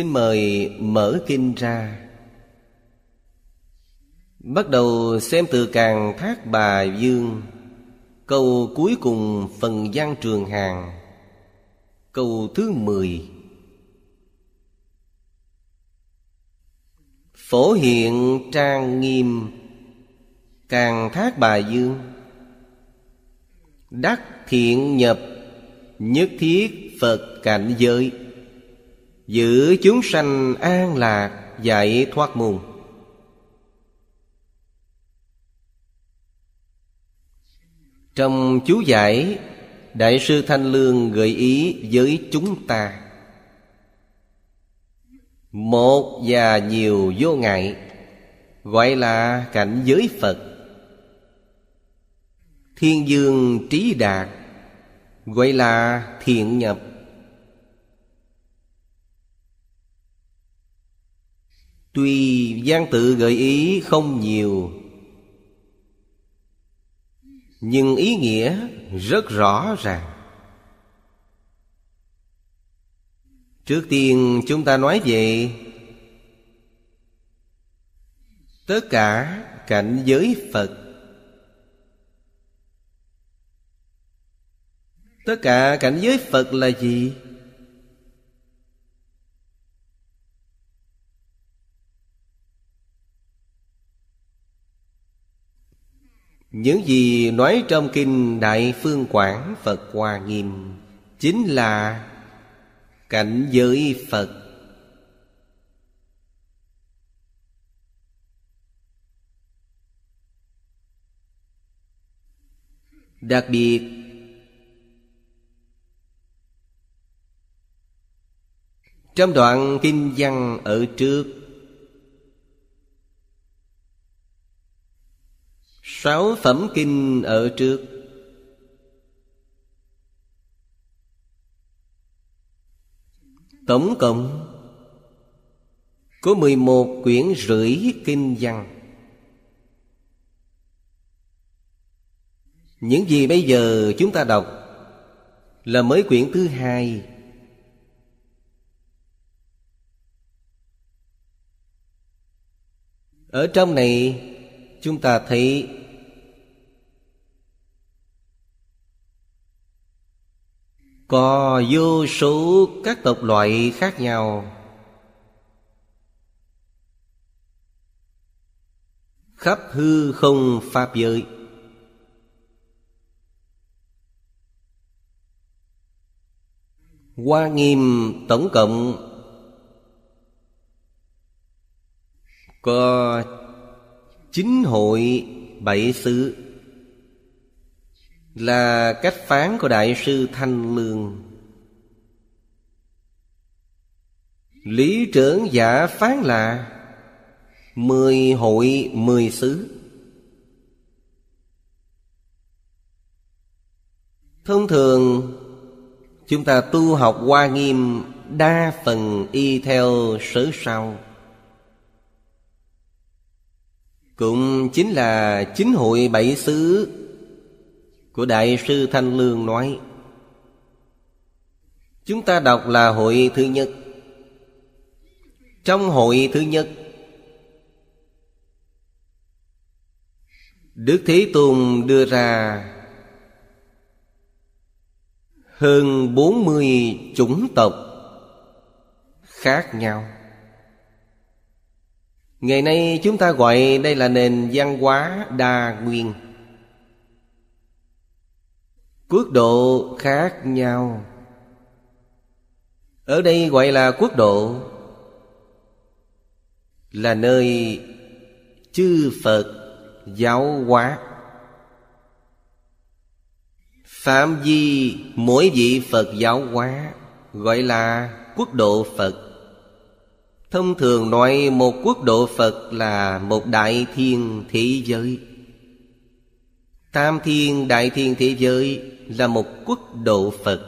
xin mời mở kinh ra. Bắt đầu xem từ càng thác bà dương, câu cuối cùng phần văn trường hàng. Câu thứ mười. Phổ hiện trang nghiêm, càng thác bà dương. Đắc thiện nhập, nhất thiết phật cảnh giới giữ chúng sanh an lạc, giải thoát môn trong chú giải, đại sư thanh lương gợi ý với chúng ta, một và nhiều vô ngại, gọi là cảnh giới phật. Thiên dương trí đạt, gọi là thiện nhập. Tuy gian tự gợi ý không nhiều, nhưng ý nghĩa rất rõ ràng. Trước tiên chúng ta nói về tất cả cảnh giới phật. Tất cả cảnh giới phật là gì? Những gì nói trong kinh Đại Phương Quảng Phật Hoa Nghiêm Chính là cảnh giới Phật. Đặc biệt, Trong đoạn kinh văn ở trước Sáu phẩm kinh ở trước. Tổng cộng, Có mười một quyển rưỡi kinh văn. Những gì bây giờ chúng ta đọc Là mới quyển thứ hai. Ở trong này, Chúng ta thấy Có vô số các tộc loại khác nhau. Khắp hư không Pháp giới. Hoa nghiêm tổng cộng Có chính hội bảy xứ là cách phán của đại sư thanh lương. Lý trưởng giả phán là mười hội mười xứ. Thông thường, chúng ta tu học hoa nghiêm đa phần y theo sớ sau. Cũng chính là chính hội bảy xứ của Đại sư Thanh Lương nói, Chúng ta đọc là hội thứ nhất. Trong hội thứ nhất, Đức Thế Tôn đưa ra Hơn bốn mươi chủng tộc khác nhau. Ngày nay chúng ta gọi đây là nền văn hóa đa nguyên. Quốc độ khác nhau. Ở đây gọi là quốc độ Là nơi chư Phật giáo hóa. Phạm vi mỗi vị Phật giáo hóa Gọi là quốc độ Phật. Thông thường nói một quốc độ Phật là một đại thiên thế giới. Tam thiên, đại thiên thế giới là một quốc độ Phật.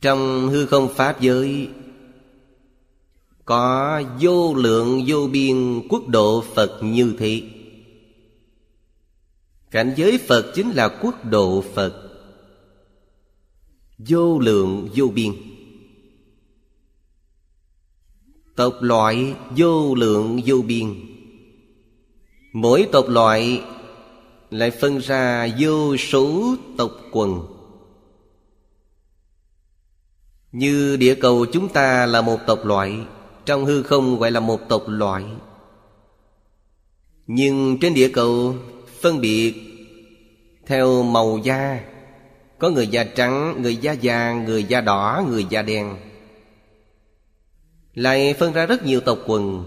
Trong hư không Pháp giới, Có vô lượng, vô biên quốc độ Phật như thế. Cảnh giới Phật chính là quốc độ Phật. Vô lượng, vô biên. Tộc loại vô lượng vô biên. Mỗi tộc loại lại phân ra vô số tộc quần. Như địa cầu chúng ta là một tộc loại Trong hư không gọi là một tộc loại. Nhưng trên địa cầu phân biệt Theo màu da. Có người da trắng, người da vàng, người da đỏ, người da đen. Lại phân ra rất nhiều tộc quần.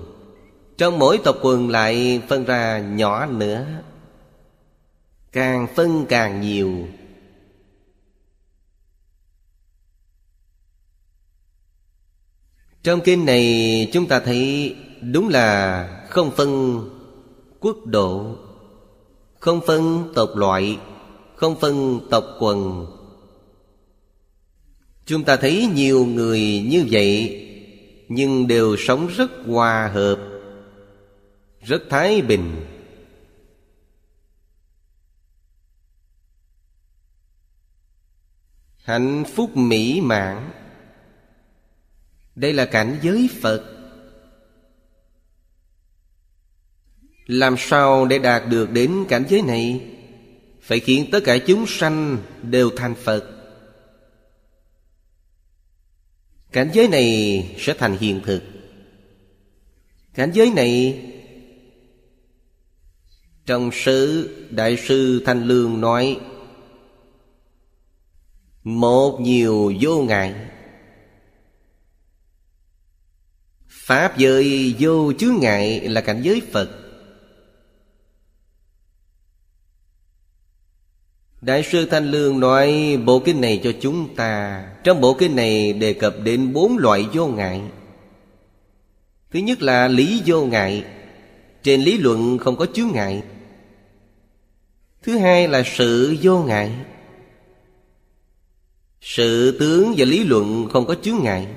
Trong mỗi tộc quần lại phân ra nhỏ nữa Càng phân càng nhiều. Trong kinh này chúng ta thấy đúng là không phân quốc độ, Không phân tộc loại, Không phân tộc quần. Chúng ta thấy nhiều người như vậy nhưng đều sống rất hòa hợp, Rất thái bình. Hạnh phúc mỹ mãn. Đây là cảnh giới Phật. Làm sao để đạt được đến cảnh giới này? Phải khiến tất cả chúng sanh đều thành Phật. Cảnh giới này sẽ thành hiện thực. Cảnh giới này, Trong sự Đại sư Thanh Lương nói, một nhiều vô ngại. Pháp giới vô chướng ngại là cảnh giới Phật. Đại sư Thanh Lương nói, bộ kinh này cho chúng ta, Trong bộ kinh này đề cập đến bốn loại vô ngại. Thứ nhất là lý vô ngại, Trên lý luận không có chướng ngại. Thứ hai là sự vô ngại. Sự tướng và lý luận không có chướng ngại.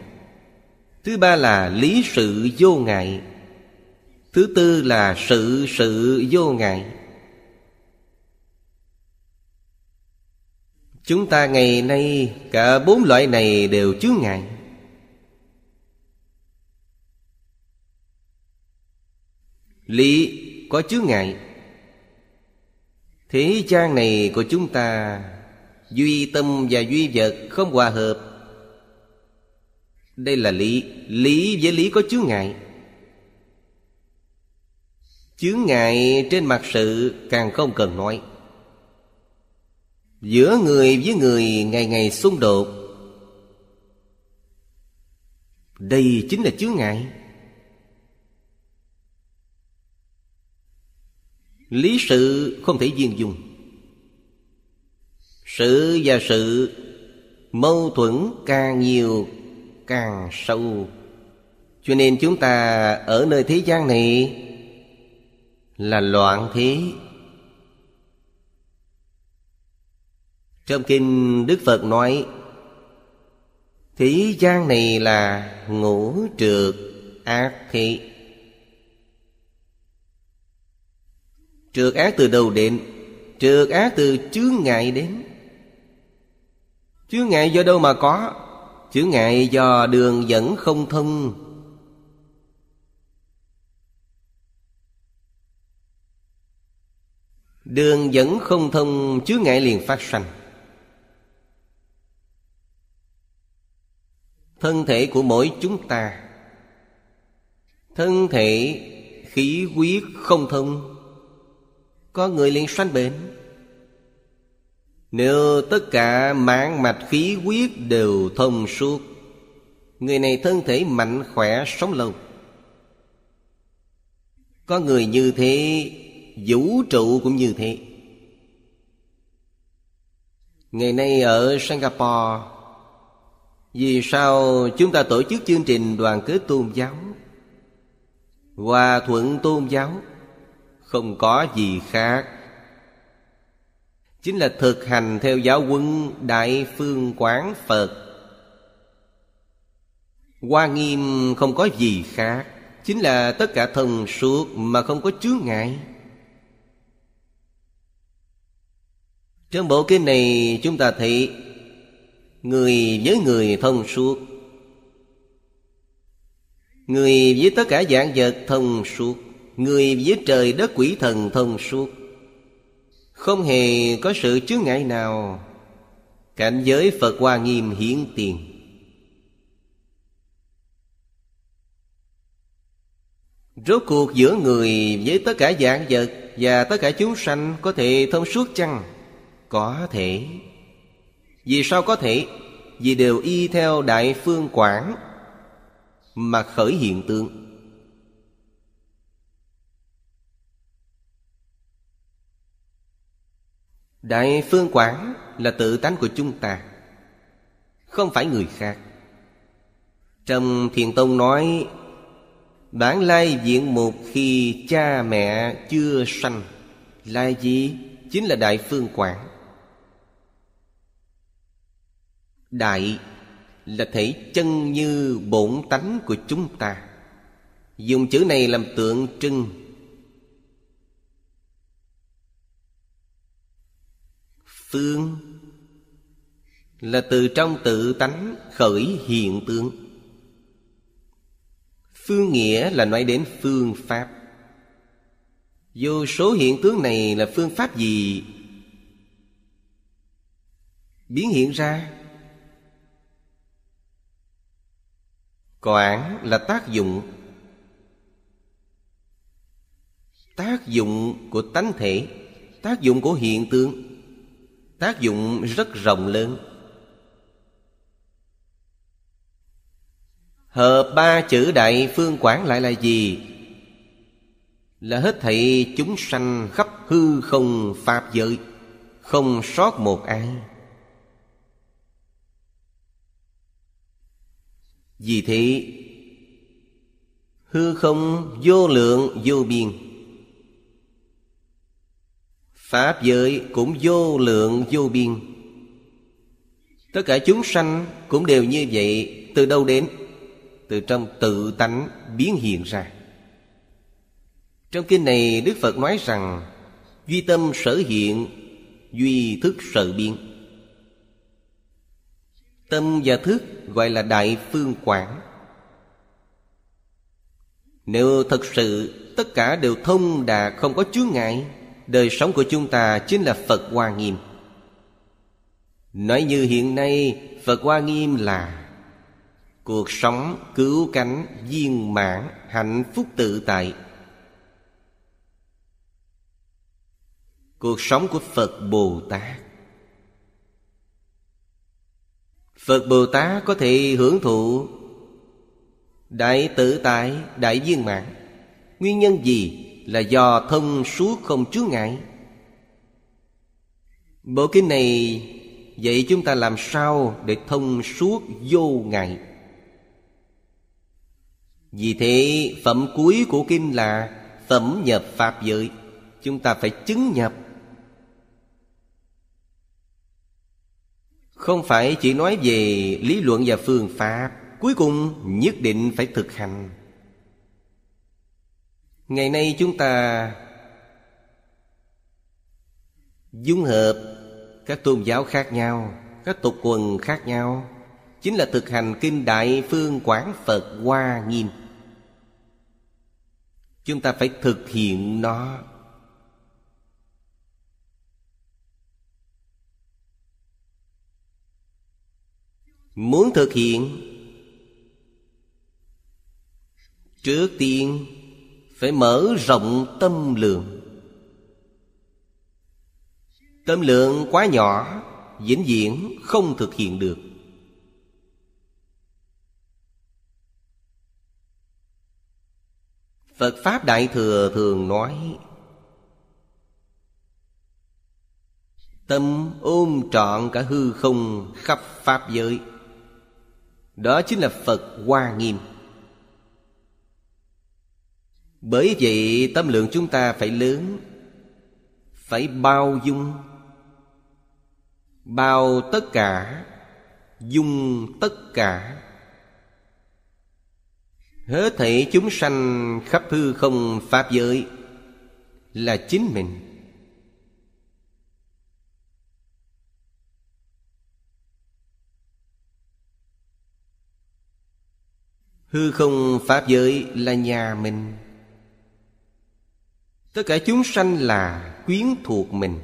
Thứ ba là lý sự vô ngại. Thứ tư là sự sự vô ngại. Chúng ta ngày nay, cả bốn loại này đều chướng ngại Lý có chướng ngại Thế gian này của chúng ta, Duy tâm và duy vật không hòa hợp. Đây là lý. Lý với lý có chướng ngại Chướng ngại trên mặt sự càng không cần nói. Giữa người với người ngày ngày xung đột. Đây chính là chướng ngại. Lý sự không thể viên dung. Sự và sự Mâu thuẫn càng nhiều, càng sâu. Cho nên chúng ta ở nơi thế gian này Là loạn thế. Trong kinh Đức Phật nói, Thế gian này là ngũ trượt ác thị Trượt ác từ đầu đến? Trượt ác từ chướng ngại đến. Chướng ngại do đâu mà có? Chướng ngại do đường dẫn không thông. Đường dẫn không thông, chướng ngại liền phát sanh. Thân thể của mỗi chúng ta. Thân thể khí huyết không thông, Có người liền sanh bệnh. Nếu tất cả mãn mạch khí huyết đều thông suốt, Người này thân thể mạnh khỏe sống lâu. Có người như thế, Vũ trụ cũng như thế. Ngày nay ở Singapore vì sao chúng ta tổ chức chương trình đoàn kết tôn giáo? Hòa thuận tôn giáo Không có gì khác. Chính là thực hành theo giáo quân Đại Phương Quán Phật. Hoa nghiêm không có gì khác. Chính là tất cả thông suốt mà không có chướng ngại. Trong bộ kinh này chúng ta thấy Người với người thông suốt. Người với tất cả dạng vật thông suốt. Người với trời đất quỷ thần thông suốt. Không hề có sự chướng ngại nào. Cảnh giới Phật Hoa Nghiêm hiển tiền. Rốt cuộc giữa người với tất cả dạng vật Và tất cả chúng sanh có thể thông suốt chăng? Có thể. Vì sao có thể? Vì đều y theo Đại Phương Quảng Mà khởi hiện tượng Đại Phương Quảng là tự tánh của chúng ta, Không phải người khác Trong Thiền Tông nói, Bản lai diện mục khi cha mẹ chưa sanh Là gì? Chính là Đại Phương Quảng Đại là thể chân như bổn tánh của chúng ta. Dùng chữ này làm tượng trưng. Phương Là từ trong tự tánh khởi hiện tượng. Phương nghĩa là nói đến phương pháp. Vô số hiện tướng này là phương pháp gì? Biến hiện ra. Quản là tác dụng. Tác dụng của tánh thể, Tác dụng của hiện tượng, Tác dụng rất rộng lớn. Hợp ba chữ đại phương quảng lại là gì? Là hết thảy chúng sanh khắp hư không pháp giới, Không sót một ai. Vì thế, Hư không vô lượng vô biên. Pháp giới cũng vô lượng vô biên. Tất cả chúng sanh cũng đều như vậy Từ đâu đến? Từ trong tự tánh biến hiện ra. Trong kinh này Đức Phật nói rằng, Duy tâm sở hiện, Duy thức sở biến. Tâm và thức gọi là đại phương quảng. Nếu thật sự tất cả đều thông đạt không có chướng ngại, Đời sống của chúng ta chính là Phật Hoa Nghiêm. Nói như hiện nay, Phật Hoa Nghiêm là Cuộc sống cứu cánh, viên mãn, hạnh phúc tự tại. Cuộc sống của Phật Bồ Tát Phật Bồ Tát có thể hưởng thụ Đại tự tại, đại viên mạng Nguyên nhân gì? Là do thông suốt không chướng ngại? Bộ kinh này Vậy chúng ta làm sao để thông suốt vô ngại. Vì thế phẩm cuối của kinh là Phẩm nhập Pháp giới. Chúng ta phải chứng nhập Không phải chỉ nói về lý luận và phương pháp, Cuối cùng nhất định phải thực hành. Ngày nay chúng ta Dung hợp các tôn giáo khác nhau, Các tục quần khác nhau. Chính là thực hành kinh Đại Phương Quán Phật Hoa Nghiêm. Chúng ta phải thực hiện nó. Muốn thực hiện. Trước tiên, Phải mở rộng tâm lượng. Tâm lượng quá nhỏ, vĩnh viễn không thực hiện được. Phật Pháp Đại Thừa thường nói, Tâm ôm trọn cả hư không khắp Pháp giới đó chính là Phật Hoa Nghiêm. Bởi vậy, tâm lượng chúng ta phải lớn, Phải bao dung, Bao tất cả, Dung tất cả. Hết thảy chúng sanh khắp hư không Pháp giới Là chính mình. Hư không Pháp giới là nhà mình. Tất cả chúng sanh là quyến thuộc mình.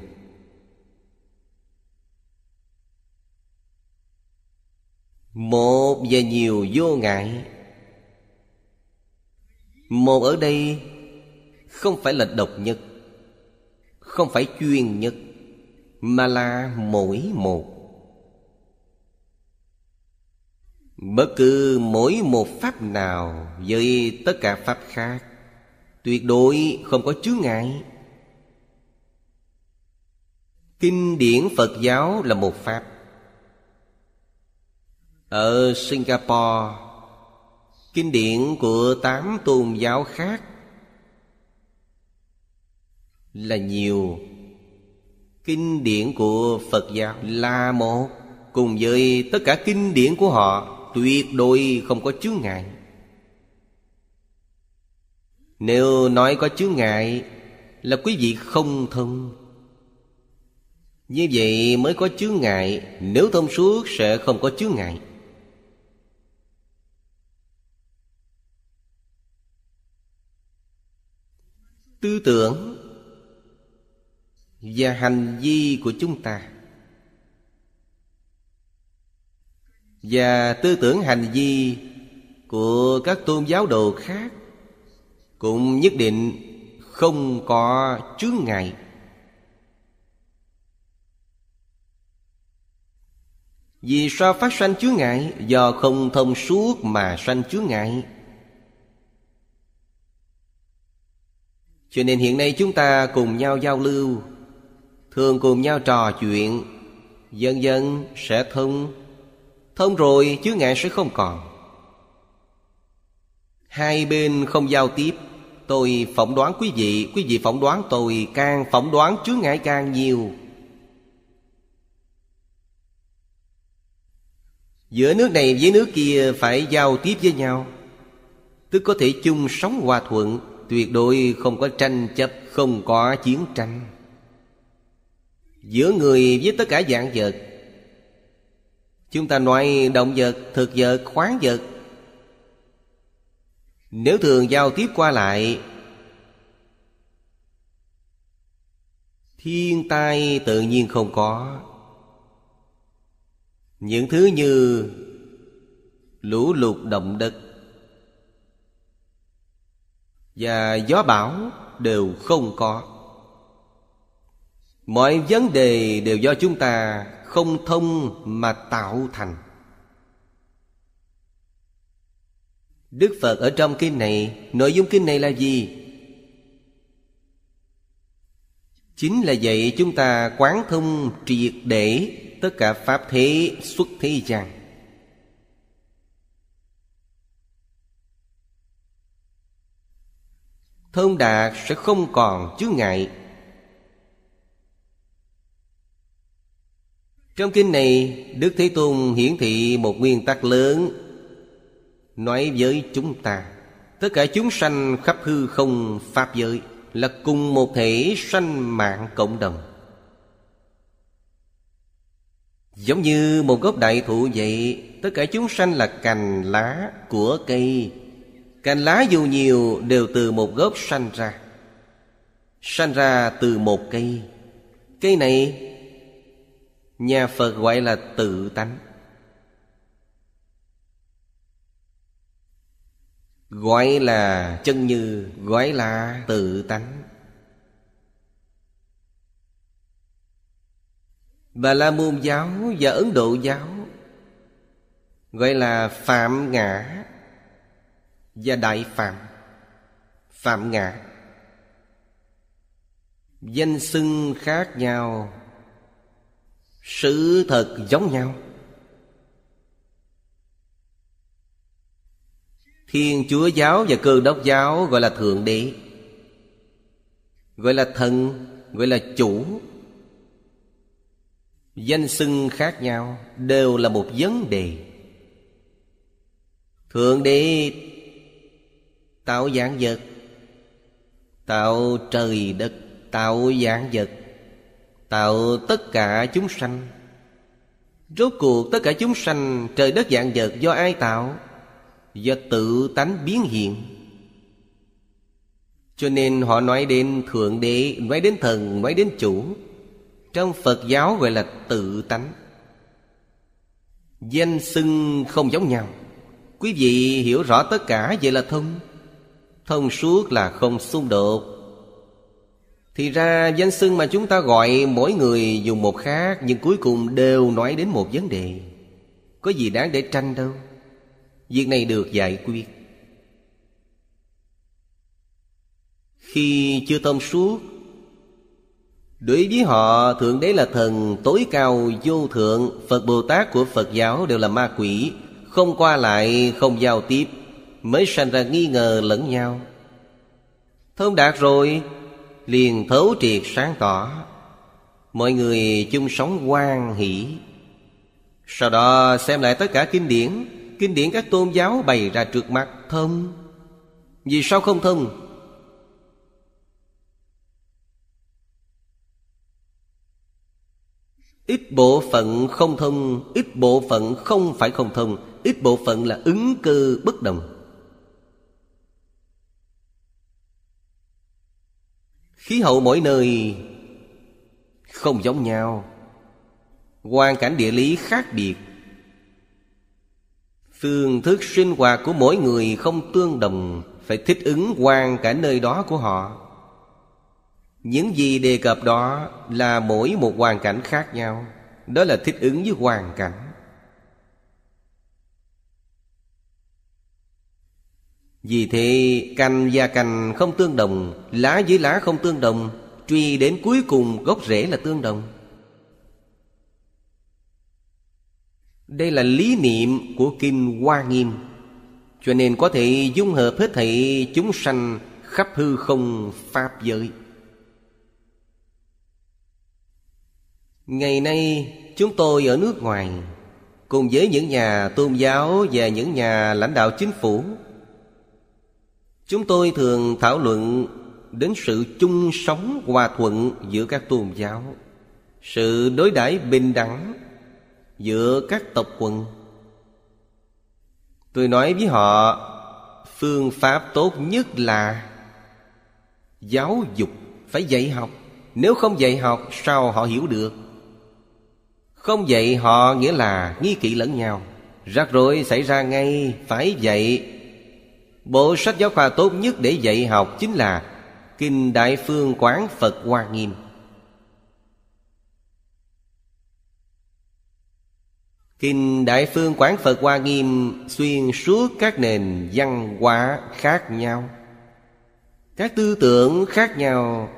Một và nhiều vô ngại. Một ở đây Không phải là độc nhất, Không phải chuyên nhất, Mà là mỗi một. Bất cứ mỗi một pháp nào Với tất cả pháp khác, Tuyệt đối không có chướng ngại. Kinh điển Phật giáo là một pháp. Ở Singapore, Kinh điển của tám tôn giáo khác Là nhiều. Kinh điển của Phật giáo là một, Cùng với tất cả kinh điển của họ. Tuyệt đối không có chướng ngại. Nếu nói có chướng ngại Là quý vị không thông Như vậy mới có chướng ngại, Nếu thông suốt sẽ không có chướng ngại. Tư tưởng Và hành vi của chúng ta và tư tưởng hành vi của các tôn giáo đồ khác cũng nhất định không có chướng ngại. Vì sao phát sanh chướng ngại? Do không thông suốt mà sanh chướng ngại. Cho nên hiện nay chúng ta cùng nhau giao lưu, thường cùng nhau trò chuyện, dần dần sẽ thông Thông rồi chướng ngại sẽ không còn. Hai bên không giao tiếp. Tôi phỏng đoán quý vị Quý vị phỏng đoán tôi, Càng phỏng đoán chướng ngại càng nhiều. Giữa nước này với nước kia Phải giao tiếp với nhau. Tức có thể chung sống hòa thuận, Tuyệt đối không có tranh chấp, Không có chiến tranh. Giữa người với tất cả dạng vật Chúng ta nói động vật, thực vật, khoáng vật. Nếu thường giao tiếp qua lại Thiên tai tự nhiên không có. Những thứ như Lũ lụt động đất Và gió bão đều không có. Mọi vấn đề đều do chúng ta không thông mà tạo thành. Đức Phật ở trong kinh này, Nội dung kinh này là gì? Chính là dạy chúng ta quán thông triệt để Tất cả Pháp thế xuất thế gian. Thông đạt sẽ không còn chướng ngại. Trong kinh này, Đức Thế Tôn hiển thị một nguyên tắc lớn. Nói với chúng ta, Tất cả chúng sanh khắp hư không Pháp giới Là cùng một thể sanh mạng cộng đồng. Giống như một gốc đại thụ vậy, Tất cả chúng sanh là cành lá của cây. Cành lá dù nhiều đều từ một gốc sanh ra. Sanh ra từ một cây. Cây này Nhà Phật gọi là tự tánh. Gọi là chân như, Gọi là tự tánh. Bà La Môn giáo và Ấn Độ giáo Gọi là Phạm Ngã Và Đại Phạm Phạm Ngã. Danh xưng khác nhau sự thật giống nhau. Thiên Chúa giáo và Cơ đốc giáo gọi là Thượng Đế, Gọi là thần, Gọi là chủ. Danh xưng khác nhau Đều là một vấn đề. Thượng Đế Tạo dạng vật, Tạo trời đất, Tạo dạng vật. Tạo tất cả chúng sanh. Rốt cuộc tất cả chúng sanh Trời đất dạng vật do ai tạo? Do tự tánh biến hiện. Cho nên họ nói đến Thượng Đế, Nói đến thần, Nói đến chủ. Trong Phật giáo gọi là tự tánh. Danh xưng không giống nhau. Quý vị hiểu rõ tất cả vậy là thông. Thông suốt là không xung đột. Thì ra danh xưng mà chúng ta gọi mỗi người dùng một khác Nhưng cuối cùng đều nói đến một vấn đề. Có gì đáng để tranh đâu. Việc này được giải quyết. Khi chưa thông suốt Đối với họ Thượng Đế là thần tối cao vô thượng Phật Bồ Tát của Phật giáo đều là ma quỷ Không qua lại, không giao tiếp Mới sanh ra nghi ngờ lẫn nhau. Thông đạt rồi Liền thấu triệt sáng tỏ. Mọi người chung sống hoan hỷ. Sau đó xem lại tất cả kinh điển Kinh điển các tôn giáo bày ra trước mặt thông Vì sao không thông Ít bộ phận không thông Ít bộ phận không phải không thông Ít bộ phận là ứng cơ bất đồng. Khí hậu mỗi nơi không giống nhau. Hoàn cảnh địa lý khác biệt. Phương thức sinh hoạt của mỗi người không tương đồng, Phải thích ứng hoàn cảnh nơi đó của họ. Những gì đề cập đó là mỗi một hoàn cảnh khác nhau. Đó là thích ứng với hoàn cảnh. Vì thế, cành và cành không tương đồng, Lá với lá không tương đồng, Truy đến cuối cùng gốc rễ là tương đồng. Đây là lý niệm của Kinh Hoa Nghiêm. Cho nên có thể dung hợp hết thảy chúng sanh khắp hư không Pháp giới. Ngày nay, chúng tôi ở nước ngoài, Cùng với những nhà tôn giáo và những nhà lãnh đạo chính phủ Chúng tôi thường thảo luận đến sự chung sống hòa thuận giữa các tôn giáo, Sự đối đãi bình đẳng giữa các tộc quần. Tôi nói với họ, Phương pháp tốt nhất là Giáo dục phải dạy học. Nếu không dạy học, sao họ hiểu được? Không dạy họ nghĩa là nghi kỵ lẫn nhau. Rắc rối xảy ra ngay Phải dạy Bộ sách giáo khoa tốt nhất để dạy học Chính là Kinh Đại Phương Quán Phật Hoa Nghiêm. Kinh Đại Phương Quán Phật Hoa Nghiêm Xuyên suốt các nền văn hóa khác nhau. Các tư tưởng khác nhau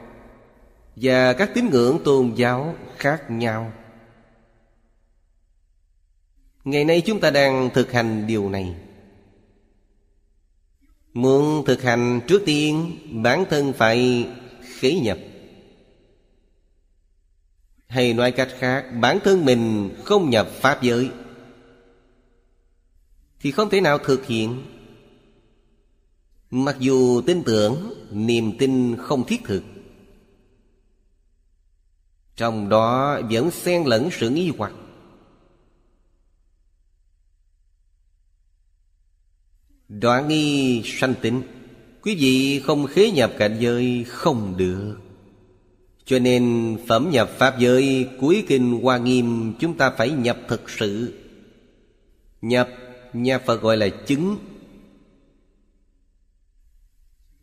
Và các tín ngưỡng tôn giáo khác nhau. Ngày nay chúng ta đang thực hành điều này. Muốn thực hành trước tiên, Bản thân phải khế nhập. Hay nói cách khác, Bản thân mình không nhập Pháp giới, Thì không thể nào thực hiện. Mặc dù tin tưởng, Niềm tin không thiết thực, Trong đó vẫn xen lẫn sự nghi hoặc. Đoạn nghi sanh tịnh, Quý vị không khế nhập cảnh giới không được. Cho nên phẩm nhập Pháp giới Cuối kinh Hoa Nghiêm Chúng ta phải nhập thực sự. Nhập, Nhà Phật gọi là chứng.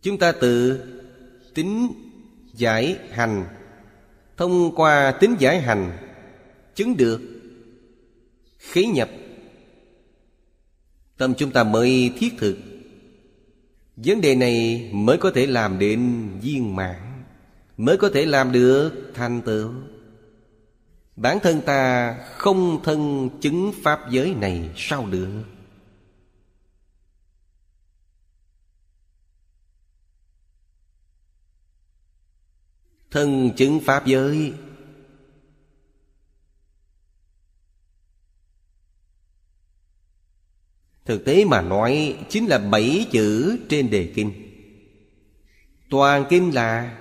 Chúng ta tự tính giải hành. Thông qua tính giải hành, Chứng được Khế nhập Tâm chúng ta mới thiết thực. Vấn đề này mới có thể làm đến viên mãn, Mới có thể làm được thành tựu. Bản thân ta không thân chứng Pháp giới này sao được? Thân chứng Pháp giới Thực tế mà nói, chính là bảy chữ trên đề kinh. Toàn kinh là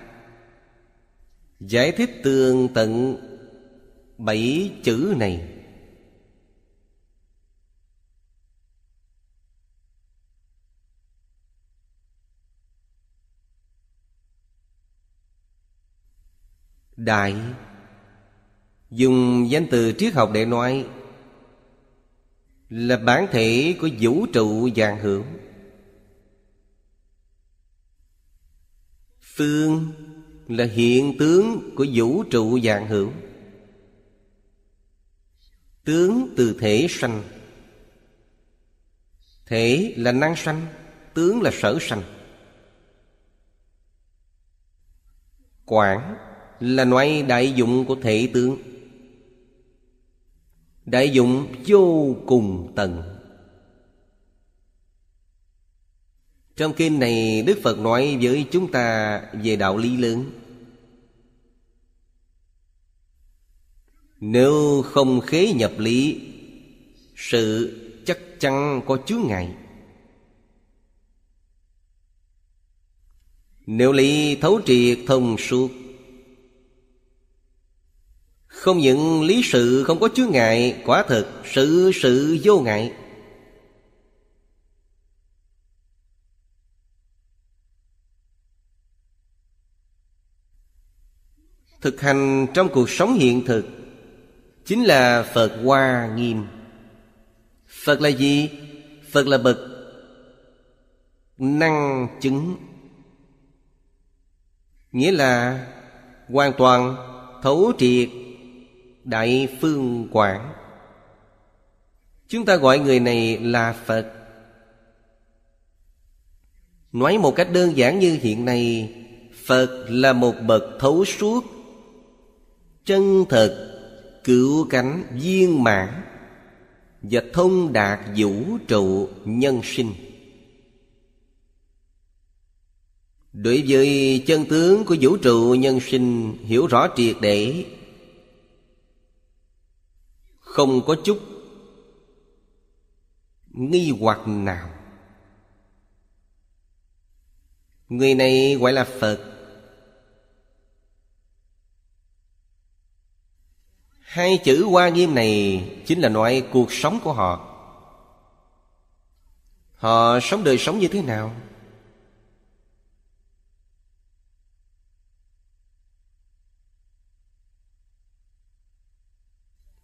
Giải thích tường tận bảy chữ này. Đại, Dùng danh từ triết học để nói là bản thể của vũ trụ dạng hữu, Phương là hiện tướng của vũ trụ dạng hữu Tướng từ thể sanh. Thể là năng sanh Tướng là sở sanh. Quảng là loại đại dụng của thể tướng. Đại dụng vô cùng tận. Trong kinh này, Đức Phật nói với chúng ta về đạo lý lớn. Nếu không khế nhập lý, Sự chắc chắn có chướng ngại. Nếu lý thấu triệt thông suốt không những lý sự không có chướng ngại, Quả thực sự sự vô ngại. Thực hành trong cuộc sống hiện thực Chính là Phật Hoa Nghiêm. Phật là gì? Phật là bậc năng chứng. Nghĩa là hoàn toàn thấu triệt đại phương quảng. Chúng ta gọi người này là Phật. Nói một cách đơn giản như hiện nay, Phật là một bậc thấu suốt, Chân thật, Cửu cánh viên mãn Và thông đạt vũ trụ nhân sinh. Đối với chân tướng của vũ trụ nhân sinh, Hiểu rõ triệt để không có chút Nghi hoặc nào. Người này gọi là Phật. Hai chữ hoa nghiêm này Chính là nói cuộc sống của họ. Họ sống đời sống như thế nào?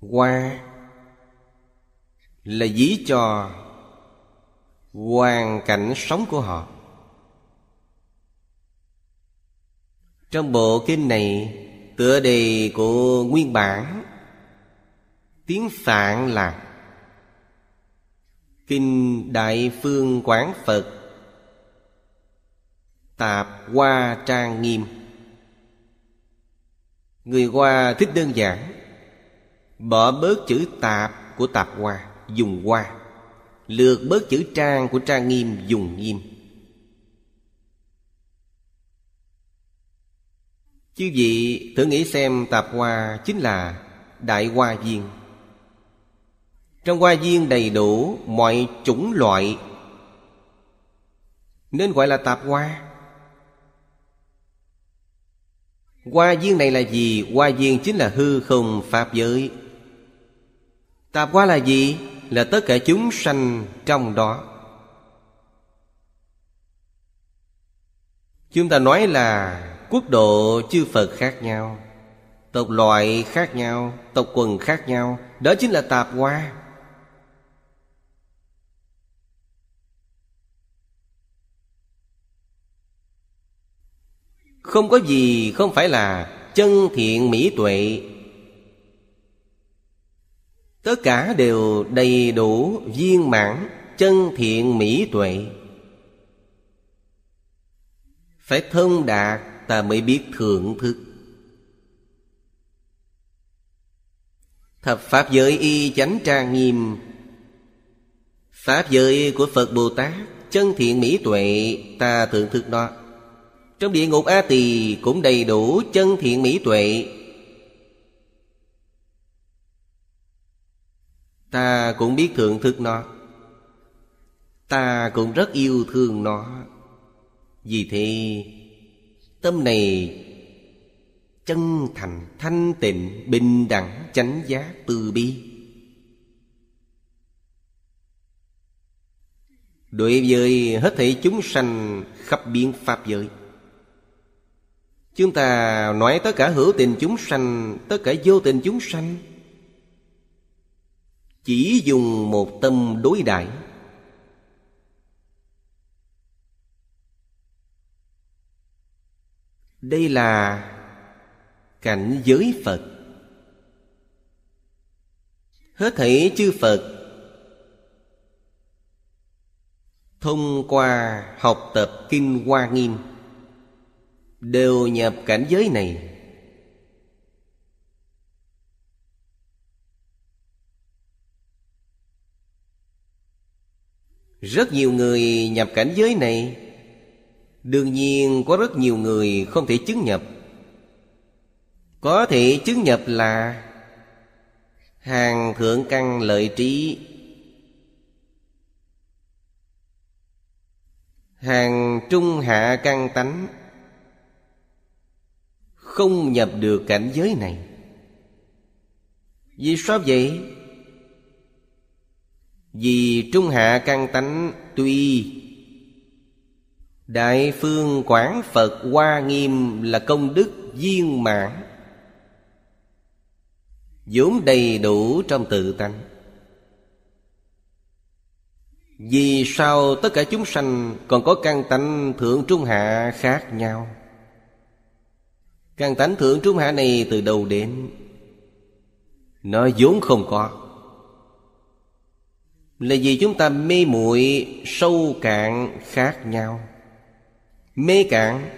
Hoa là dí cho Hoàn cảnh sống của họ. Trong bộ kinh này, Tựa đề của nguyên bản, Tiếng Phạn là Kinh Đại Phương Quán Phật, Tạp Hoa Trang Nghiêm. Người Hoa thích đơn giản, Bỏ bớt chữ tạp của tạp hoa. Dùng hoa Lược bớt chữ trang của trang nghiêm Dùng nghiêm. Chứ vị thử nghĩ xem tạp hoa Chính là đại hoa viên. Trong hoa viên đầy đủ mọi chủng loại. Nên gọi là tạp hoa. Hoa viên này là gì? Hoa viên chính là hư không Pháp giới. Tạp hoa là gì? Là tất cả chúng sanh trong đó. Chúng ta nói là quốc độ chư Phật khác nhau, Tộc loại khác nhau, Tộc quần khác nhau. Đó chính là tạp hoa Không có gì không phải là chân thiện mỹ tuệ Tất cả đều đầy đủ viên mãn, chân thiện mỹ tuệ. Phải thông đạt ta mới biết thượng thức. Thập Pháp giới y chánh trang nghiêm. Pháp giới của Phật Bồ Tát, Chân thiện mỹ tuệ, ta thưởng thức đó trong địa ngục A Tỳ cũng đầy đủ chân thiện mỹ tuệ. Ta cũng biết thưởng thức nó. Ta cũng rất yêu thương nó. Vì thế Tâm này Chân thành, thanh tịnh, bình đẳng, chánh giác, từ bi. Đối với hết thảy chúng sanh khắp biến pháp giới Chúng ta nói tất cả hữu tình chúng sanh Tất cả vô tình chúng sanh chỉ dùng một tâm đối đãi Đây là cảnh giới Phật. Hết thảy chư Phật Thông qua học tập Kinh Hoa Nghiêm Đều nhập cảnh giới này. Rất nhiều người nhập cảnh giới này. Đương nhiên, có rất nhiều người không thể chứng nhập. Có thể chứng nhập là Hàng thượng căn lợi trí. Hàng trung hạ căn tánh. Không nhập được cảnh giới này. Vì sao vậy? Vì trung hạ căn tánh tuy. Đại phương quảng Phật Hoa Nghiêm là công đức viên mãn. Vốn đầy đủ trong tự tánh. Vì sao tất cả chúng sanh còn có căn tánh thượng trung hạ khác nhau? Căn tánh thượng trung hạ này từ đầu đến? Nó vốn không có. Là vì chúng ta mê muội sâu cạn khác nhau. Mê cạn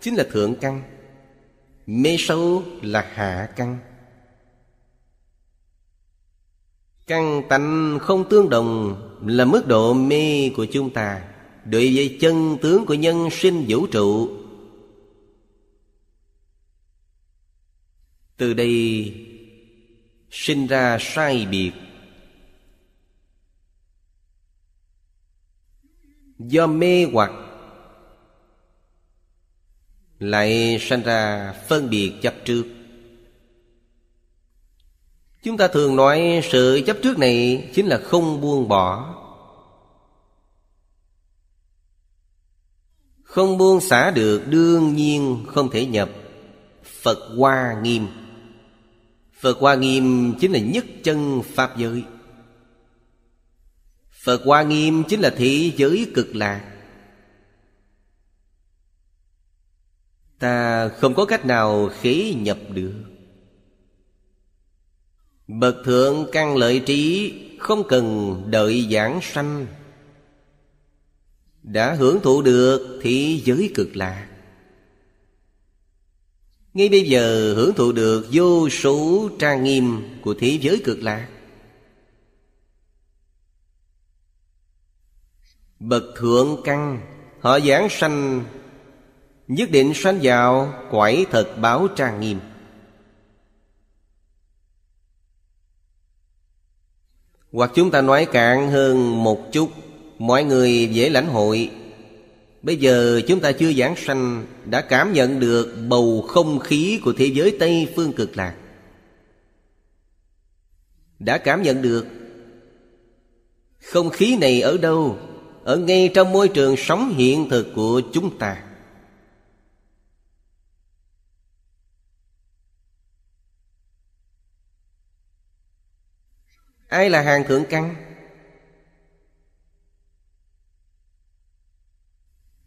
chính là thượng căn, Mê sâu là hạ căn. Căn tánh không tương đồng là mức độ mê của chúng ta Đối với chân tướng của nhân sinh vũ trụ. Từ đây sinh ra sai biệt Do mê hoặc Lại sanh ra phân biệt chấp trước. Chúng ta thường nói sự chấp trước này chính là không buông bỏ. Không buông xả được đương nhiên không thể nhập. Phật Hoa Nghiêm. Phật Hoa Nghiêm chính là nhất chân Pháp giới. Phật Hoa Nghiêm chính là thế giới cực lạc. Ta không có cách nào khế nhập được. Bậc thượng căn lợi trí Không cần đợi giảng sanh. Đã hưởng thụ được thế giới cực lạc. Ngay bây giờ hưởng thụ được vô số trang nghiêm của thế giới cực lạc. Bậc thượng căn, Họ giảng sanh, Nhất định sanh vào quải thật báo trang nghiêm. Hoặc chúng ta nói cạn hơn một chút, Mọi người dễ lãnh hội. Bây giờ chúng ta chưa giảng sanh, Đã cảm nhận được bầu không khí của thế giới Tây Phương cực lạc. Đã cảm nhận được Không khí này ở đâu? Ở ngay trong môi trường sống hiện thực của chúng ta. Ai là hàng thượng căn?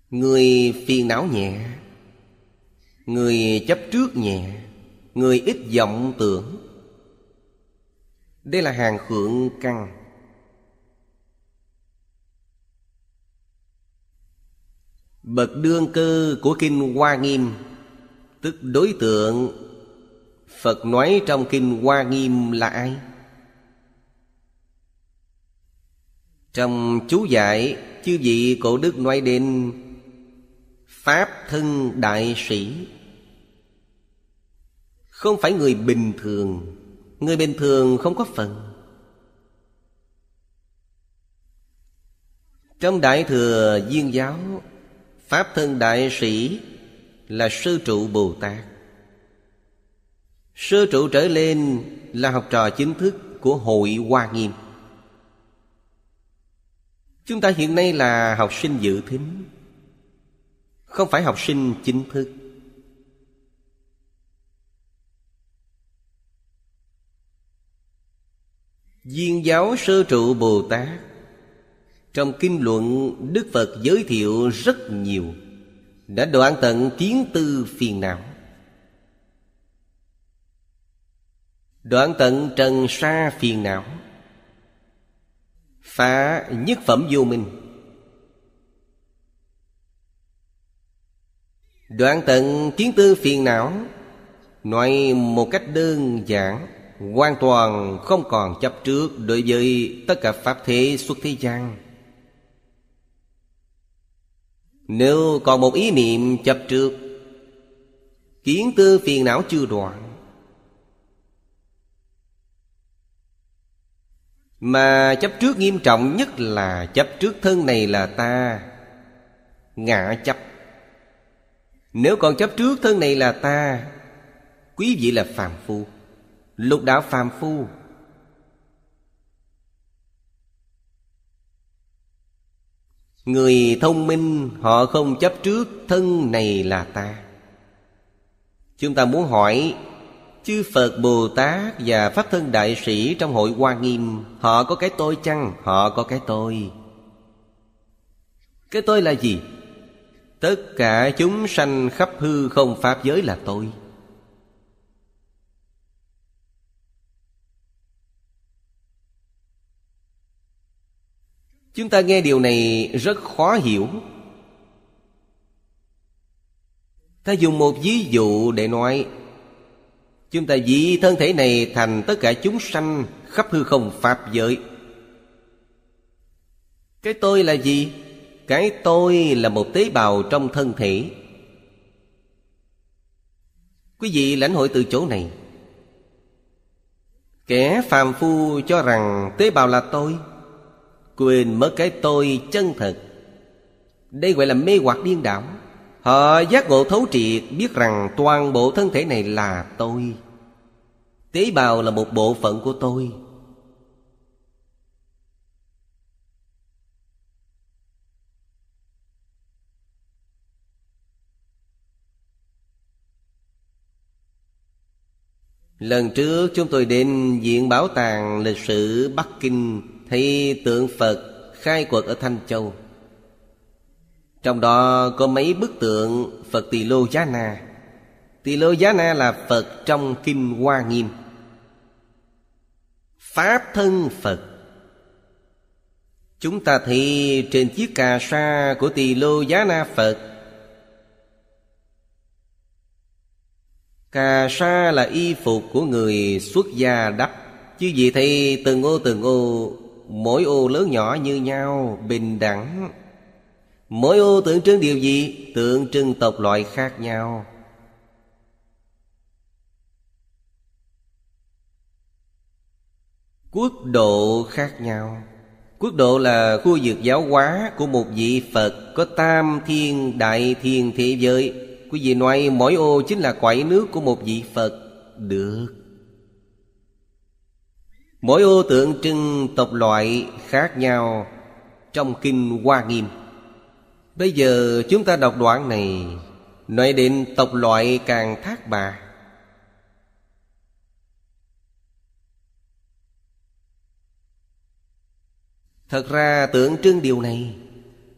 Người phiền não nhẹ, Người chấp trước nhẹ, Người ít vọng tưởng. Đây là hàng thượng căn. Bậc đương cơ của Kinh Hoa Nghiêm, Tức đối tượng Phật nói trong Kinh Hoa Nghiêm là ai? Trong chú giải Chư vị cổ đức nói đến, Pháp thân đại sĩ, Không phải người bình thường Người bình thường không có phần Trong Đại Thừa Duyên Giáo Pháp thân Đại Sĩ là Sư Trụ Bồ Tát. Sư trụ trở lên là học trò chính thức của Hội Hoa Nghiêm. Chúng ta hiện nay là học sinh dự thính, Không phải học sinh chính thức. Duyên giáo sơ trụ Bồ Tát trong kinh luận, Đức Phật giới thiệu rất nhiều. Đã đoạn tận kiến tư phiền não. Đoạn tận trần sa phiền não. Phá nhất phẩm vô minh. Đoạn tận kiến tư phiền não, Nói một cách đơn giản, Hoàn toàn không còn chấp trước Đối với tất cả Pháp thế xuất thế gian. Nếu còn một ý niệm chấp trước, Kiến tư phiền não chưa đoạn, Mà chấp trước nghiêm trọng nhất là chấp trước thân này là ta, Ngã chấp. Nếu còn chấp trước thân này là ta, Quý vị là phàm phu. Lục đạo phàm phu Người thông minh, họ không chấp trước, thân này là ta Chúng ta muốn hỏi, Chư Phật Bồ Tát và Pháp Thân Đại Sĩ trong hội Hoa Nghiêm, Họ có cái tôi chăng? Họ có cái tôi Cái tôi là gì? Tất cả chúng sanh khắp hư không Pháp giới là tôi Chúng ta nghe điều này rất khó hiểu. Ta dùng một ví dụ để nói, Chúng ta dị thân thể này thành tất cả chúng sanh khắp hư không Pháp giới. Cái tôi là gì? Cái tôi là một tế bào trong thân thể. Quý vị lãnh hội từ chỗ này. Kẻ phàm phu cho rằng tế bào là tôi. Quên mất cái tôi chân thật. Đây gọi là mê hoặc điên đảo. Họ giác ngộ thấu triệt, biết rằng toàn bộ thân thể này là tôi. Tế bào là một bộ phận của tôi. Lần trước chúng tôi đến Viện Bảo tàng Lịch sử Bắc Kinh. Thì tượng Phật khai quật ở Thanh Châu. Trong đó có mấy bức tượng Phật Tỳ Lô Giá Na. Tỳ Lô Giá Na là Phật trong Kinh Hoa Nghiêm. Pháp thân Phật. Chúng ta thì trên chiếc cà sa của Tỳ Lô Giá Na Phật. Cà sa là y phục của người xuất gia đắp. Chứ gì thì từng ô từng ô Mỗi ô lớn nhỏ như nhau Bình đẳng. Mỗi ô tượng trưng điều gì? Tượng trưng tộc loại khác nhau. Quốc độ khác nhau. Quốc độ là khu vực giáo hóa của một vị Phật Có tam thiên, đại thiên thế giới. Quý vị nói mỗi ô chính là quải nước của một vị Phật. Được. Mỗi ô tượng trưng tộc loại khác nhau Trong Kinh Hoa Nghiêm. Bây giờ chúng ta đọc đoạn này, Nói đến tộc loại càng thác bà. Thật ra tượng trưng điều này,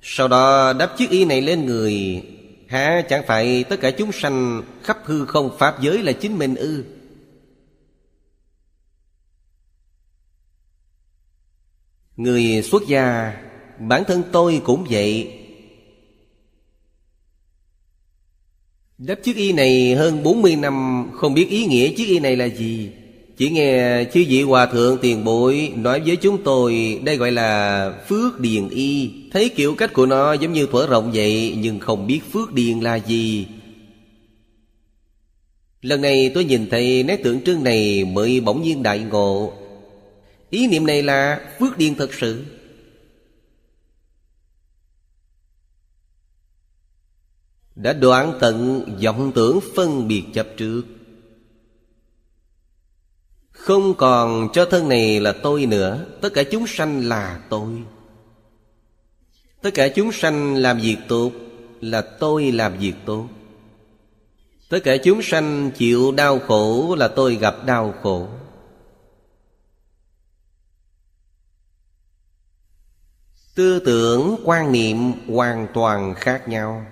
Sau đó đắp chiếc y này lên người Hả chẳng phải tất cả chúng sanh khắp hư không Pháp giới là chính mình ư? Người xuất gia, Bản thân tôi cũng vậy. Đắp chiếc y này hơn 40 năm, Không biết ý nghĩa chiếc y này là gì. Chỉ nghe chư vị hòa thượng tiền bối Nói với chúng tôi, Đây gọi là phước điền y. Thấy kiểu cách của nó giống như thuở rộng vậy, Nhưng không biết phước điền là gì. Lần này tôi nhìn thấy nét tượng trưng này Mới bỗng nhiên đại ngộ ý niệm này là phước điền thật sự. Đã đoạn tận vọng tưởng phân biệt chấp trước. Không còn cho thân này là tôi nữa, tất cả chúng sanh là tôi. Tất cả chúng sanh làm việc tốt là tôi làm việc tốt. Tất cả chúng sanh chịu đau khổ là tôi gặp đau khổ. Tư tưởng, quan niệm hoàn toàn khác nhau.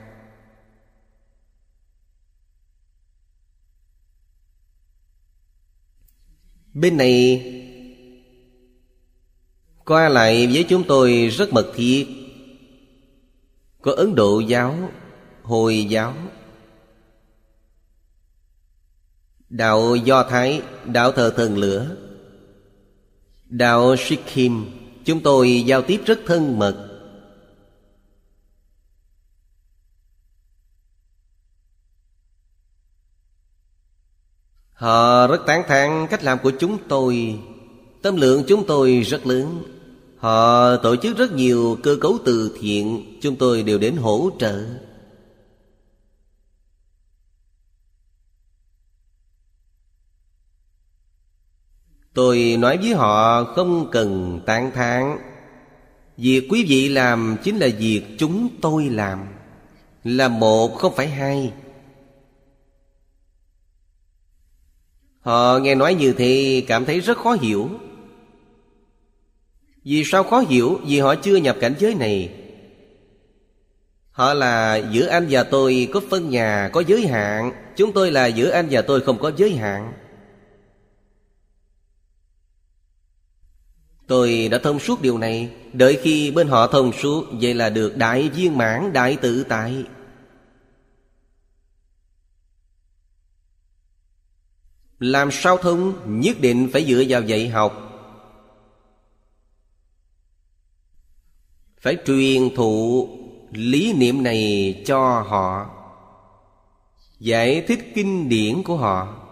Bên này, Qua lại với chúng tôi rất mật thiết. Có Ấn Độ giáo, Hồi giáo, Đạo Do Thái, Đạo thờ thần lửa, Đạo Sikkim Chúng tôi giao tiếp rất thân mật. Họ rất tán thán cách làm của chúng tôi. Tâm lượng chúng tôi rất lớn. Họ tổ chức rất nhiều cơ cấu từ thiện. Chúng tôi đều đến hỗ trợ. Tôi nói với họ không cần tán thán. Việc quý vị làm chính là việc chúng tôi làm Là một không phải hai. Họ nghe nói như thế cảm thấy rất khó hiểu. Vì sao khó hiểu? Vì họ chưa nhập cảnh giới này. Họ là giữa anh và tôi có phân nhà, có giới hạn. Chúng tôi là giữa anh và tôi không có giới hạn. Tôi đã thông suốt điều này, Đợi khi bên họ thông suốt, Vậy là được đại viên mãn, đại tự tại. Làm sao thông? Nhất định phải dựa vào dạy học. Phải truyền thụ lý niệm này cho họ. Giải thích kinh điển của họ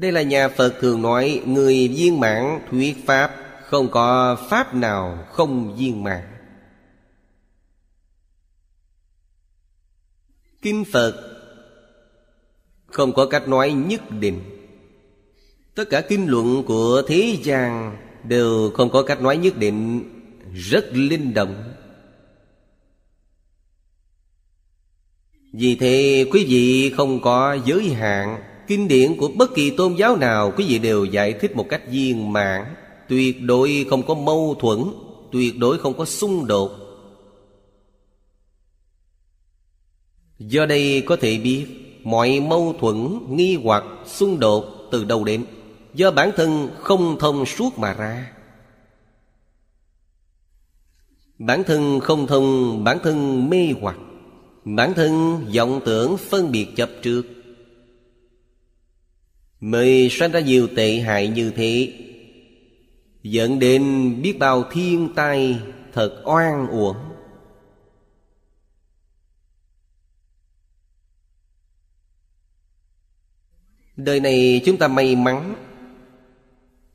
đây là nhà Phật thường nói, Người viên mãn thuyết Pháp, Không có Pháp nào không viên mãn. Kinh Phật Không có cách nói nhất định. Tất cả kinh luận của thế gian Đều không có cách nói nhất định, Rất linh động. Vì thế quý vị không có giới hạn Kinh điển của bất kỳ tôn giáo nào Quý vị đều giải thích một cách viên mãn. Tuyệt đối không có mâu thuẫn Tuyệt đối không có xung đột. Do đây có thể biết Mọi mâu thuẫn, nghi hoặc, xung đột từ đâu đến? Do bản thân không thông suốt mà ra. Bản thân không thông, bản thân mê hoặc. Bản thân vọng tưởng phân biệt chập trước. Mới sanh ra nhiều tệ hại như thế. Dẫn đến biết bao thiên tai Thật oan uổng. Đời này chúng ta may mắn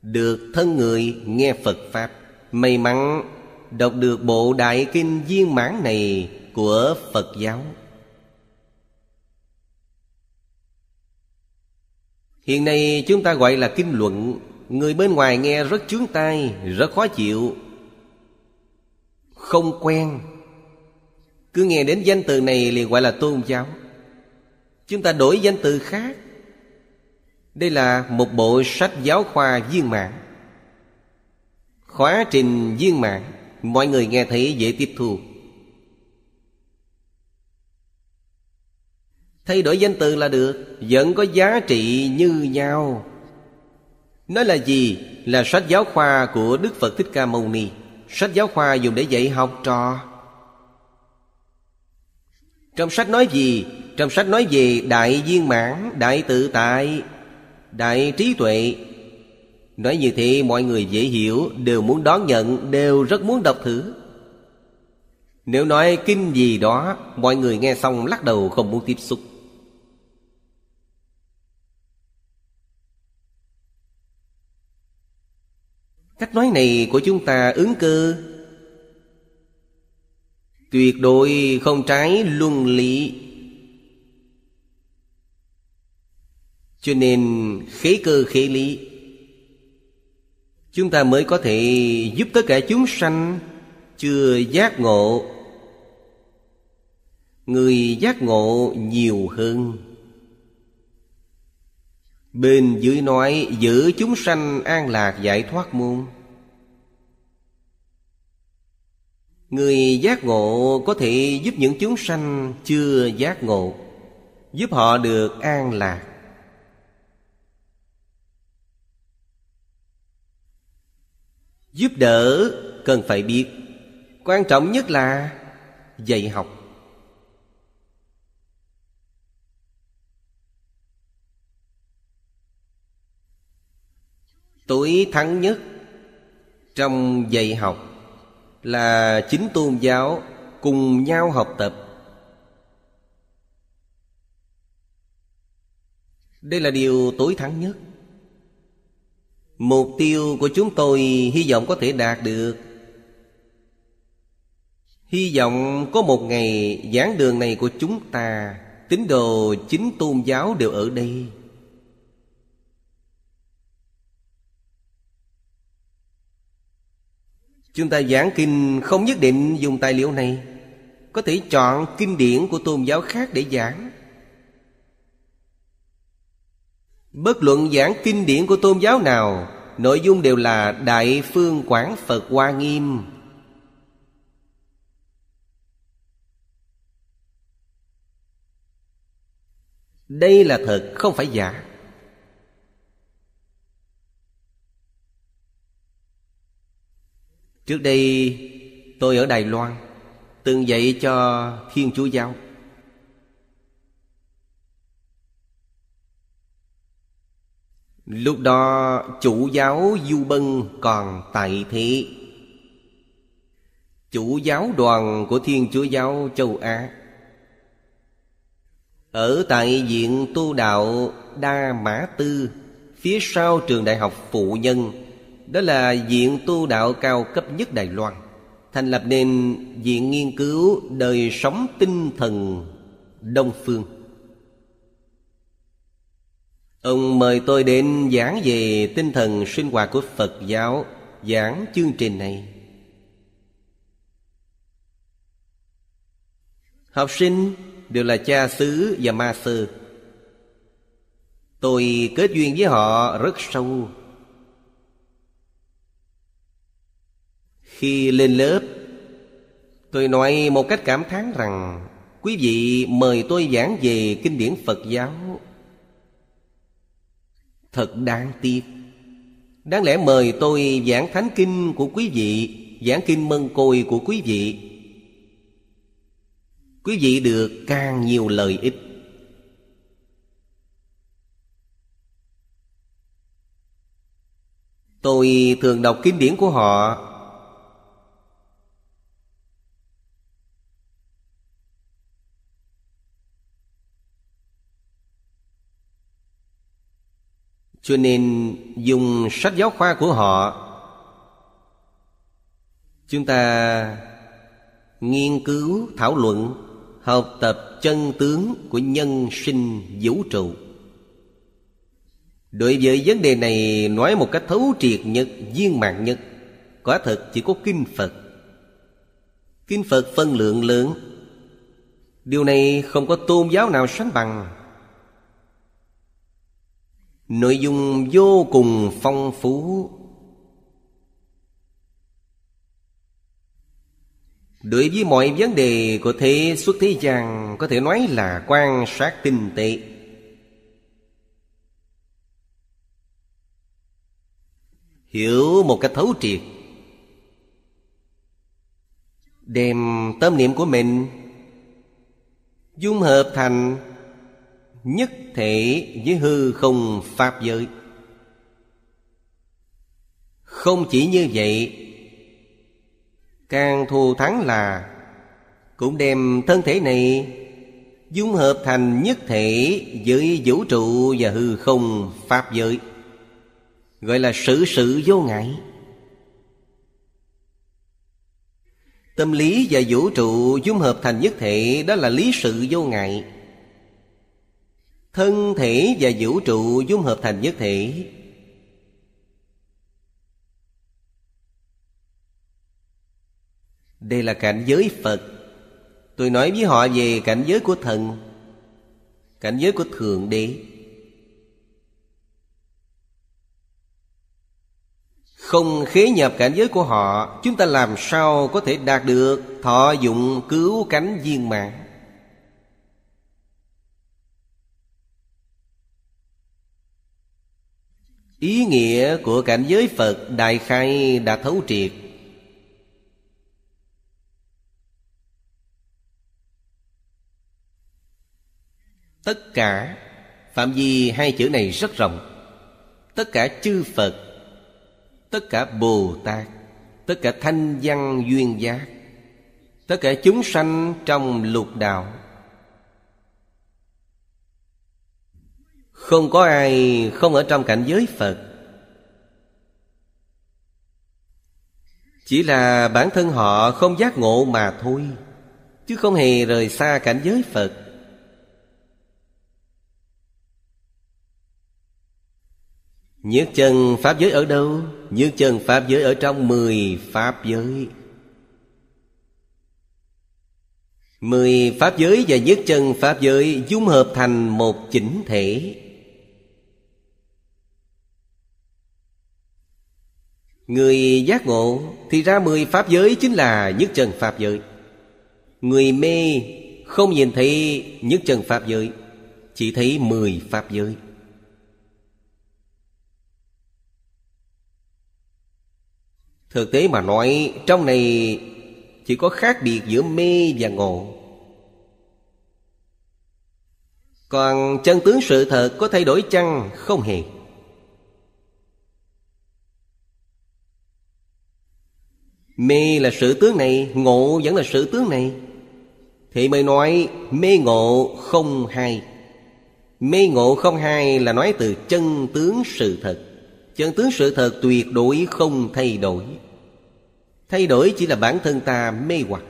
Được thân người nghe Phật Pháp. May mắn đọc được bộ Đại Kinh viên mãn này Của Phật giáo. Hiện nay chúng ta gọi là kinh luận. Người bên ngoài nghe rất chướng tai, Rất khó chịu. Không quen. Cứ nghe đến danh từ này liền gọi là tôn giáo. Chúng ta đổi danh từ khác. Đây là một bộ sách giáo khoa viên mãn. Khóa trình viên mãn. Mọi người nghe thấy dễ tiếp thu. Thay đổi danh từ là được Vẫn có giá trị như nhau. Nó là gì? Là sách giáo khoa của Đức Phật Thích Ca Mâu Ni. Sách giáo khoa dùng để dạy học trò. Trong sách nói gì? Trong sách nói về đại viên mãn, đại tự tại, đại trí tuệ. Nói như thế mọi người dễ hiểu Đều muốn đón nhận Đều rất muốn đọc thử. Nếu nói kinh gì đó Mọi người nghe xong lắc đầu không muốn tiếp xúc. Cách nói này của chúng ta ứng cơ. Tuyệt đối không trái luân lý. Cho nên, khế cơ khế lý. Chúng ta mới có thể giúp tất cả chúng sanh Chưa giác ngộ. Người giác ngộ nhiều hơn. Bên dưới nói, giữ chúng sanh an lạc giải thoát môn. Người giác ngộ có thể giúp những chúng sanh chưa giác ngộ, Giúp họ được an lạc. Giúp đỡ cần phải biết, Quan trọng nhất là dạy học. Tối thắng nhất Trong dạy học Là chính tôn giáo Cùng nhau học tập. Đây là điều tối thắng nhất. Mục tiêu của chúng tôi hy vọng có thể đạt được. Hy vọng có một ngày giảng đường này của chúng ta, Tín đồ chính tôn giáo đều ở đây. Chúng ta giảng kinh không nhất định dùng tài liệu này. Có thể chọn kinh điển của tôn giáo khác để giảng. Bất luận giảng kinh điển của tôn giáo nào, Nội dung đều là Đại Phương Quảng Phật Hoa Nghiêm. Đây là thật, không phải giả. Trước đây tôi ở Đài Loan Từng dạy cho Thiên Chúa Giáo. Lúc đó chủ giáo Du Bân còn tại thị, Chủ giáo đoàn của Thiên Chúa Giáo châu Á. Ở tại viện tu đạo Đa Mã Tư Phía sau trường đại học phụ nhân đó là viện tu đạo cao cấp nhất Đài Loan, Thành lập nên viện nghiên cứu đời sống tinh thần Đông Phương. Ông mời tôi đến giảng về tinh thần sinh hoạt của Phật giáo Giảng chương trình này. Học sinh đều là cha xứ và ma sư Tôi kết duyên với họ rất sâu. Khi lên lớp, Tôi nói một cách cảm thán rằng, Quý vị mời tôi giảng về kinh điển Phật giáo. Thật đáng tiếc. Đáng lẽ mời tôi giảng thánh kinh của quý vị, Giảng kinh mân côi của quý vị. Quý vị được càng nhiều lợi ích. Tôi thường đọc kinh điển của họ Cho nên dùng sách giáo khoa của họ Chúng ta nghiên cứu, thảo luận Học tập chân tướng của nhân sinh vũ trụ. Đối với vấn đề này nói một cách thấu triệt nhất, viên mạng nhất Quả thật chỉ có Kinh Phật. Kinh Phật phân lượng lớn. Điều này không có tôn giáo nào sánh bằng. Nội dung vô cùng phong phú. Đối với mọi vấn đề của thế xuất thế gian, Có thể nói là quan sát tinh tế. Hiểu một cách thấu triệt. Đem tâm niệm của mình Dung hợp thành Nhất thể với hư không pháp giới. Không chỉ như vậy, Càng thù thắng là Cũng đem thân thể này Dung hợp thành nhất thể với vũ trụ và hư không pháp giới, Gọi là sự sự vô ngại. Tâm lý và vũ trụ dung hợp thành nhất thể Đó là lý sự vô ngại. Thân thể và vũ trụ dung hợp thành nhất thể. Đây là cảnh giới Phật. Tôi nói với họ về cảnh giới của thần, Cảnh giới của Thượng Đế. Không khế nhập cảnh giới của họ, Chúng ta làm sao có thể đạt được Thọ dụng cứu cánh viên mạng Ý nghĩa của cảnh giới Phật Đại khai đã thấu triệt. Tất cả, Phạm vi hai chữ này rất rộng. Tất cả chư Phật, Tất cả Bồ Tát, Tất cả thanh văn duyên giác, Tất cả chúng sanh trong lục đạo Không có ai không ở trong cảnh giới Phật. Chỉ là bản thân họ không giác ngộ mà thôi, Chứ không hề rời xa cảnh giới Phật. Nhất chân Pháp giới ở đâu? Nhất chân Pháp giới ở trong mười Pháp giới. Mười Pháp giới và nhất chân Pháp giới dung hợp thành một chỉnh thể. Người giác ngộ thì ra mười Pháp giới chính là nhất trần Pháp giới. Người mê không nhìn thấy nhất trần Pháp giới, Chỉ thấy mười Pháp giới. Thực tế mà nói, Trong này chỉ có khác biệt giữa mê và ngộ. Còn chân tướng sự thật có thay đổi chăng? Không hề? Mê là sự tướng này, Ngộ vẫn là sự tướng này. Thì mới nói, mê ngộ không hai. Mê ngộ không hai là nói từ chân tướng sự thật. Chân tướng sự thật tuyệt đối không thay đổi. Thay đổi chỉ là bản thân ta mê hoặc.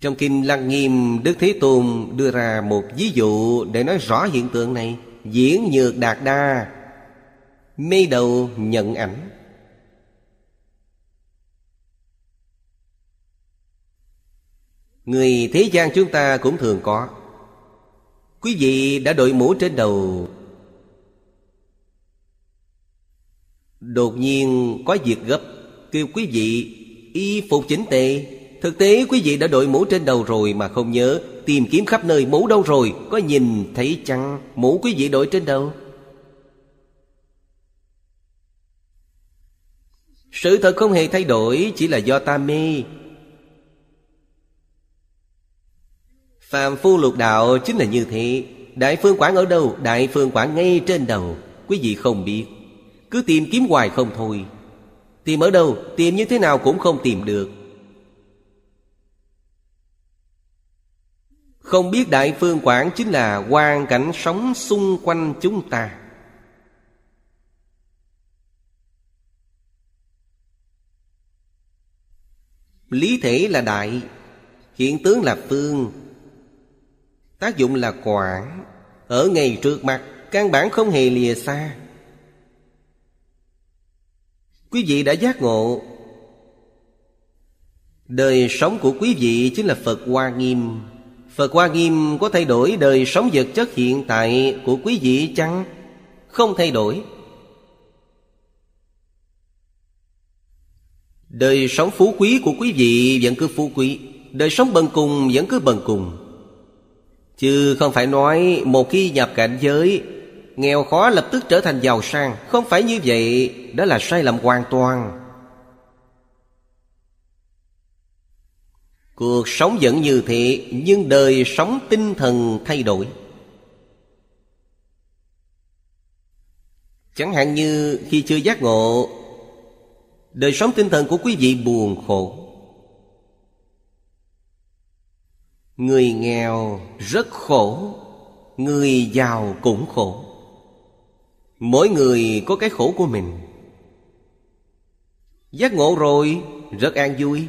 Trong Kinh Lăng Nghiêm, Đức Thế Tôn đưa ra một ví dụ Để nói rõ hiện tượng này. Diễn nhược đạt đa Mê đầu nhận ảnh. Người thế gian chúng ta cũng thường có. Quý vị đã đội mũ trên đầu. Đột nhiên có việc gấp, Kêu quý vị, y phục chỉnh tề. Thực tế quý vị đã đội mũ trên đầu rồi mà không nhớ, Tìm kiếm khắp nơi mũ đâu rồi, Có nhìn thấy chăng? Mũ quý vị đội trên đầu. Sự thật không hề thay đổi, Chỉ là do ta mê. Phạm phu lục đạo chính là như thế. Đại phương quảng ở đâu? Đại phương quảng ngay trên đầu. Quý vị không biết. Cứ tìm kiếm hoài không thôi. Tìm ở đâu? Tìm như thế nào cũng không tìm được. Không biết Đại Phương Quảng chính là hoàn cảnh sống xung quanh chúng ta. Lý thể là đại, Hiện tướng là phương. Tác dụng là quảng. Ở ngay trước mặt Căn bản không hề lìa xa. Quý vị đã giác ngộ. Đời sống của quý vị chính là Phật Hoa Nghiêm. Phật Hoa Nghiêm có thay đổi đời sống vật chất hiện tại của quý vị chăng? Không thay đổi. Đời sống phú quý của quý vị vẫn cứ phú quý. Đời sống bần cùng vẫn cứ bần cùng. Chứ không phải nói một khi nhập cảnh giới, Nghèo khó lập tức trở thành giàu sang. Không phải như vậy, Đó là sai lầm hoàn toàn. Cuộc sống vẫn như thế, Nhưng đời sống tinh thần thay đổi. Chẳng hạn như khi chưa giác ngộ, Đời sống tinh thần của quý vị buồn khổ. Người nghèo rất khổ, Người giàu cũng khổ. Mỗi người có cái khổ của mình. Giác ngộ rồi, rất an vui.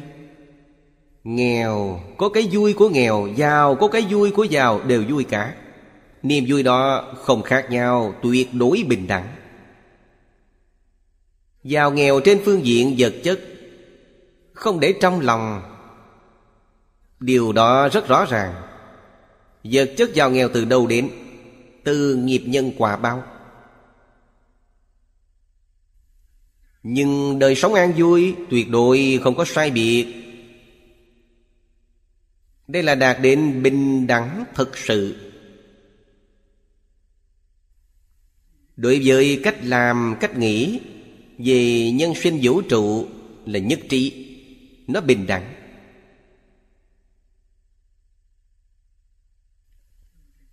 Nghèo có cái vui của nghèo, Giàu có cái vui của giàu Đều vui cả. Niềm vui đó không khác nhau, Tuyệt đối bình đẳng. Giàu nghèo trên phương diện vật chất, Không để trong lòng Điều đó rất rõ ràng. Vật chất giàu nghèo từ đâu đến? Từ nghiệp nhân quả bao. Nhưng đời sống an vui Tuyệt đối không có sai biệt. Đây là đạt đến bình đẳng thực sự. Đối với cách làm, cách nghĩ Về nhân sinh vũ trụ là nhất trí. Nó bình đẳng.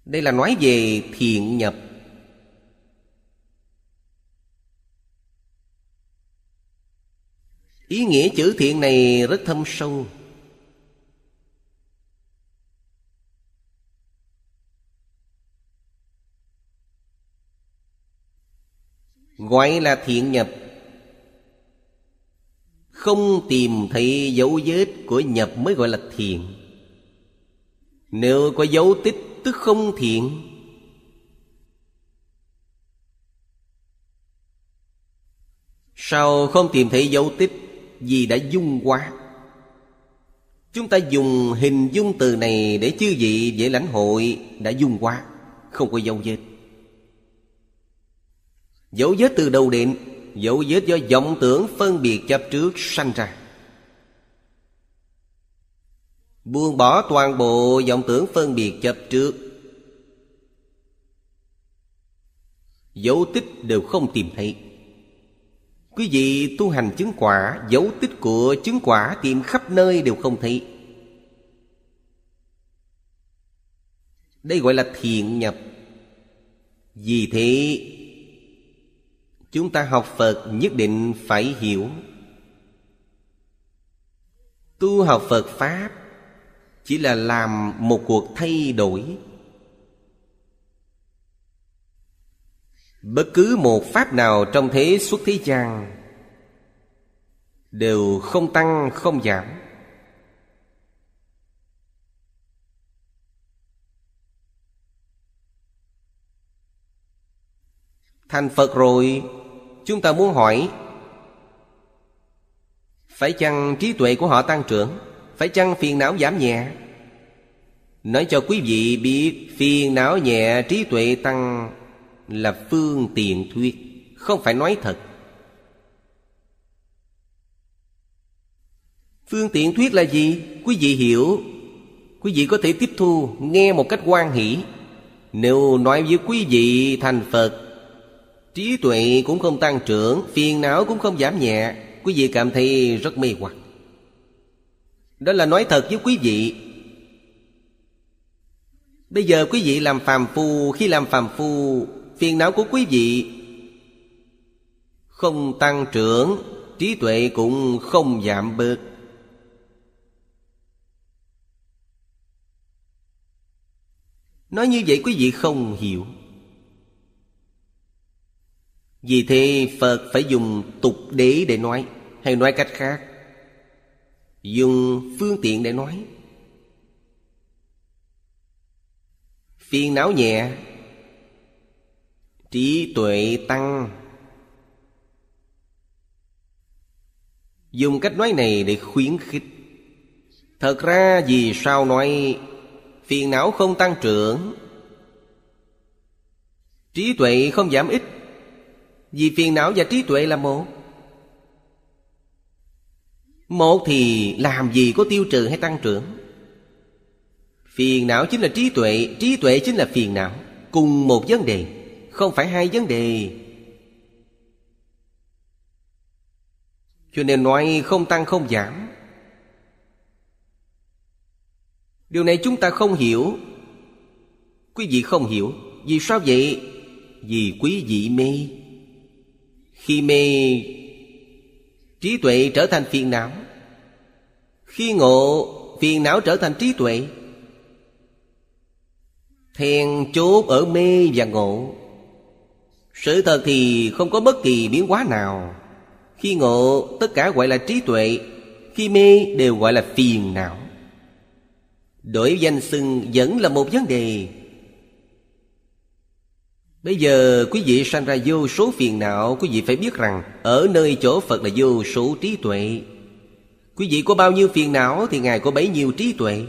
Đây là nói về thiện nhập. Ý nghĩa chữ thiện này rất thâm sâu. Gọi là thiện nhập. Không tìm thấy dấu vết của nhập mới gọi là thiện. Nếu có dấu tích tức không thiện. Sao không tìm thấy dấu tích Vì đã dung quá Chúng ta dùng hình dung từ này Để chư vị dễ lãnh hội Đã dung quá Không có dấu vết. Dấu vết từ đầu đến, Dấu vết do vọng tưởng phân biệt chấp trước sanh ra. Buông bỏ toàn bộ vọng tưởng phân biệt chấp trước. Dấu tích đều không tìm thấy. Quý vị tu hành chứng quả, Dấu tích của chứng quả tìm khắp nơi đều không thấy. Đây gọi là thiện nhập. Vì thế, Chúng ta học Phật nhất định phải hiểu. Tu học Phật Pháp chỉ là làm một cuộc thay đổi. Bất cứ một pháp nào trong thế xuất thế gian Đều không tăng, không giảm. Thành Phật rồi, Chúng ta muốn hỏi, Phải chăng trí tuệ của họ tăng trưởng? Phải chăng phiền não giảm nhẹ? Nói cho quý vị biết, Phiền não nhẹ trí tuệ tăng Là phương tiện thuyết, Không phải nói thật. Phương tiện thuyết là gì? Quý vị hiểu. Quý vị có thể tiếp thu, Nghe một cách quan hỷ. Nếu nói với quý vị thành Phật, Trí tuệ cũng không tăng trưởng, Phiền não cũng không giảm nhẹ. Quý vị cảm thấy rất mê hoặc. Đó là nói thật với quý vị. Bây giờ quý vị làm phàm phu, Khi làm phàm phu, Phiền não của quý vị Không tăng trưởng, Trí tuệ cũng không giảm bớt. Nói như vậy quý vị không hiểu. Vì thế Phật phải dùng tục đế để nói, Hay nói cách khác. Dùng phương tiện để nói. Phiền não nhẹ. Trí tuệ tăng. Dùng cách nói này để khuyến khích. Thật ra vì sao nói, Phiền não không tăng trưởng? Trí tuệ không giảm ít. Vì phiền não và trí tuệ là một. Một thì làm gì có tiêu trừ hay tăng trưởng? Phiền não chính là trí tuệ Trí tuệ chính là phiền não. Cùng một vấn đề, Không phải hai vấn đề. Cho nên nói không tăng không giảm. Điều này chúng ta không hiểu. Quý vị không hiểu. Vì sao vậy? Vì quý vị mê. Khi mê, Trí tuệ trở thành phiền não. Khi ngộ, Phiền não trở thành trí tuệ. Then chốt ở mê và ngộ. Sự thật thì không có bất kỳ biến hóa nào. Khi ngộ, tất cả gọi là trí tuệ. Khi mê, đều gọi là phiền não. Đổi danh xưng vẫn là một vấn đề. Bây giờ, quý vị sanh ra vô số phiền não, Quý vị phải biết rằng, Ở nơi chỗ Phật là vô số trí tuệ. Quý vị có bao nhiêu phiền não Thì Ngài có bấy nhiêu trí tuệ.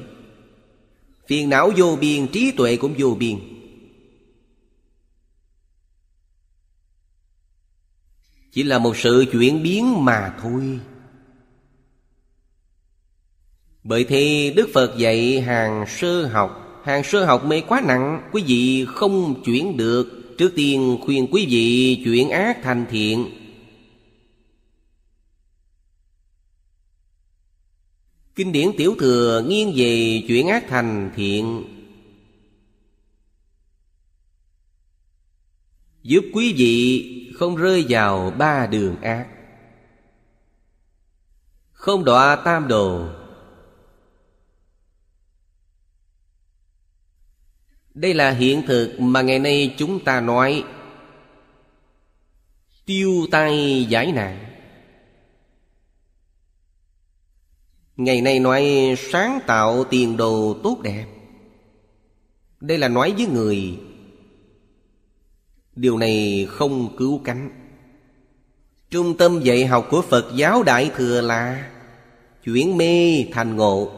Phiền não vô biên, Trí tuệ cũng vô biên. Chỉ là một sự chuyển biến mà thôi. Bởi thế Đức Phật dạy hàng sơ học. Hàng sơ học mê quá nặng, Quý vị không chuyển được. Trước tiên khuyên quý vị chuyển ác thành thiện. Kinh điển tiểu thừa nghiêng về chuyển ác thành thiện. Giúp quý vị không rơi vào ba đường ác. Không đọa tam đồ. Đây là hiện thực mà ngày nay chúng ta nói. Tiêu tay giải nạn. Ngày nay nói sáng tạo tiền đồ tốt đẹp. Đây là nói với người, Điều này không cứu cánh. Trung tâm dạy học của Phật giáo Đại Thừa là Chuyển mê thành ngộ.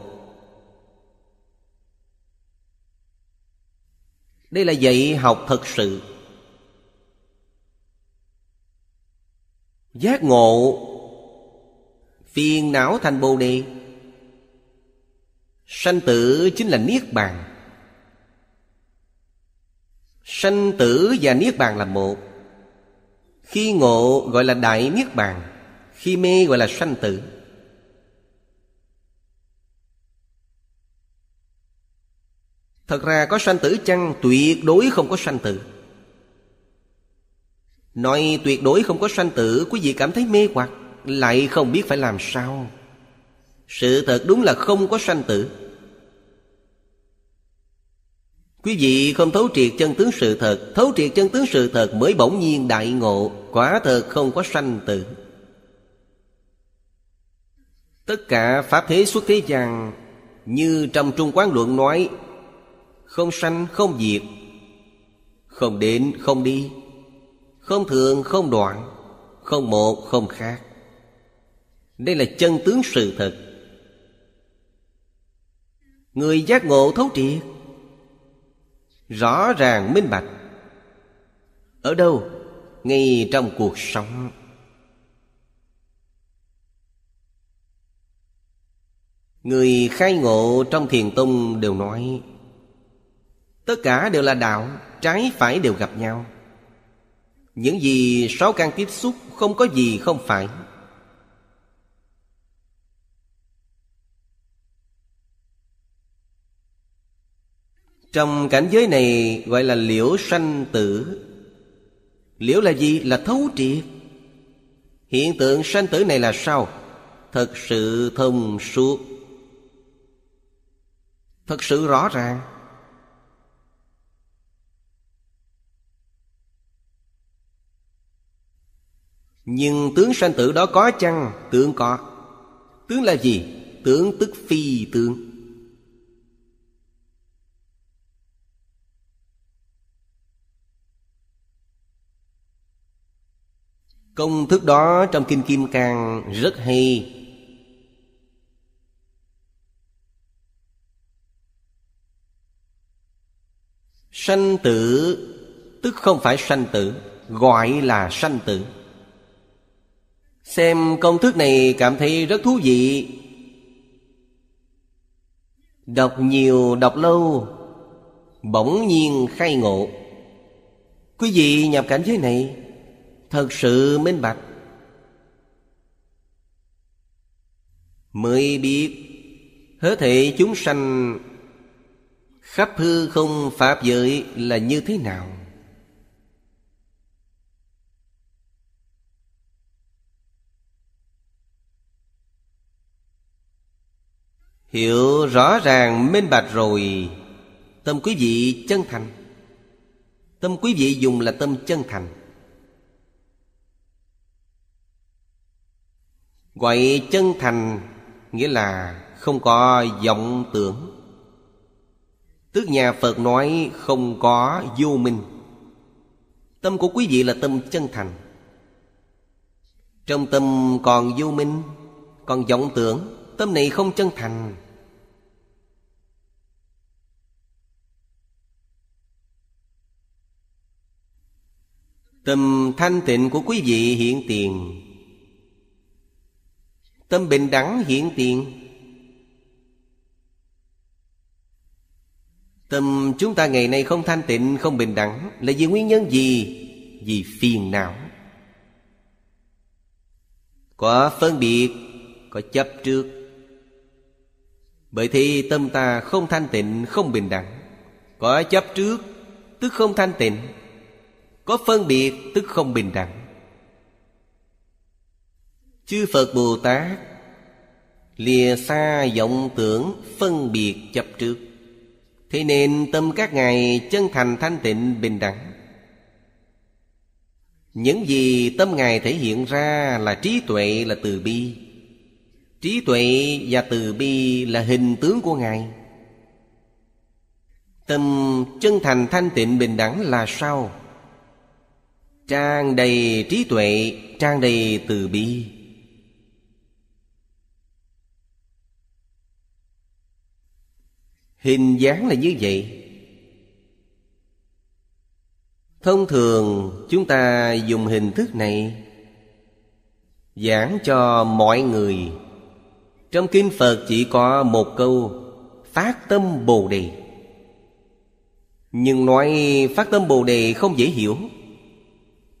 Đây là dạy học thật sự. Giác ngộ, Phiền não thành bồ đề. Sanh tử chính là Niết Bàn. Sanh tử và Niết Bàn là một. Khi ngộ gọi là Đại Niết Bàn, Khi mê gọi là sanh tử. Thật ra có sanh tử chăng, Tuyệt đối không có sanh tử. Nói tuyệt đối không có sanh tử, Quý vị cảm thấy mê hoặc, Lại không biết phải làm sao. Sự thật đúng là không có sanh tử. Quý vị không thấu triệt chân tướng sự thật, Thấu triệt chân tướng sự thật mới bỗng nhiên đại ngộ, Quả thật không có sanh tử. Tất cả Pháp thế xuất thế gian, Như trong Trung Quán Luận nói, Không sanh, không diệt, Không đến, không đi, Không thường, không đoạn, Không một, không khác. Đây là chân tướng sự thật. Người giác ngộ thấu triệt. Rõ ràng minh bạch. Ở đâu? Ngay trong cuộc sống. Người khai ngộ trong thiền tông đều nói, Tất cả đều là đạo, Trái phải đều gặp nhau. Những gì sáu căn tiếp xúc Không có gì không phải. Trong cảnh giới này gọi là liễu sanh tử Liễu là gì? Là thấu triệt Hiện tượng sanh tử này là sao? Thật sự thông suốt Thật sự rõ ràng Nhưng tướng sanh tử đó có chăng? Tướng có Tướng là gì? Tướng tức phi tướng Công thức đó trong Kinh Kim Cang rất hay. Sanh tử, Tức không phải sanh tử, Gọi là sanh tử. Xem công thức này cảm thấy rất thú vị. Đọc nhiều, đọc lâu, Bỗng nhiên khai ngộ. Quý vị nhập cảnh giới này Thật sự minh bạch. Mới biết Hết thể chúng sanh, Khắp hư không Pháp giới là như thế nào? Hiểu rõ ràng, minh bạch rồi. Tâm quý vị chân thành. Tâm quý vị dùng là tâm chân thành. Gọi chân thành, Nghĩa là không có vọng tưởng. Tức nhà Phật nói không có vô minh. Tâm của quý vị là tâm chân thành. Trong tâm còn vô minh, Còn vọng tưởng, Tâm này không chân thành. Tâm thanh tịnh của quý vị hiện tiền. Tâm bình đẳng hiện tiền. Tâm chúng ta ngày nay không thanh tịnh, không bình đẳng Là vì nguyên nhân gì? Vì phiền não. Có phân biệt, có chấp trước. Bởi thì tâm ta không thanh tịnh, không bình đẳng. Có chấp trước, tức không thanh tịnh. Có phân biệt, tức không bình đẳng. Chư Phật Bồ Tát Lìa xa vọng tưởng phân biệt chấp trước. Thế nên tâm các ngài chân thành thanh tịnh bình đẳng. Những gì tâm ngài thể hiện ra là trí tuệ là từ bi. Trí tuệ và từ bi là hình tướng của ngài. Tâm chân thành thanh tịnh bình đẳng là sao? Trang đầy trí tuệ, trang đầy từ bi. Hình dáng là như vậy. Thông thường, chúng ta dùng hình thức này Giảng cho mọi người. Trong Kinh Phật chỉ có một câu, Phát tâm Bồ Đề. Nhưng nói phát tâm Bồ Đề không dễ hiểu.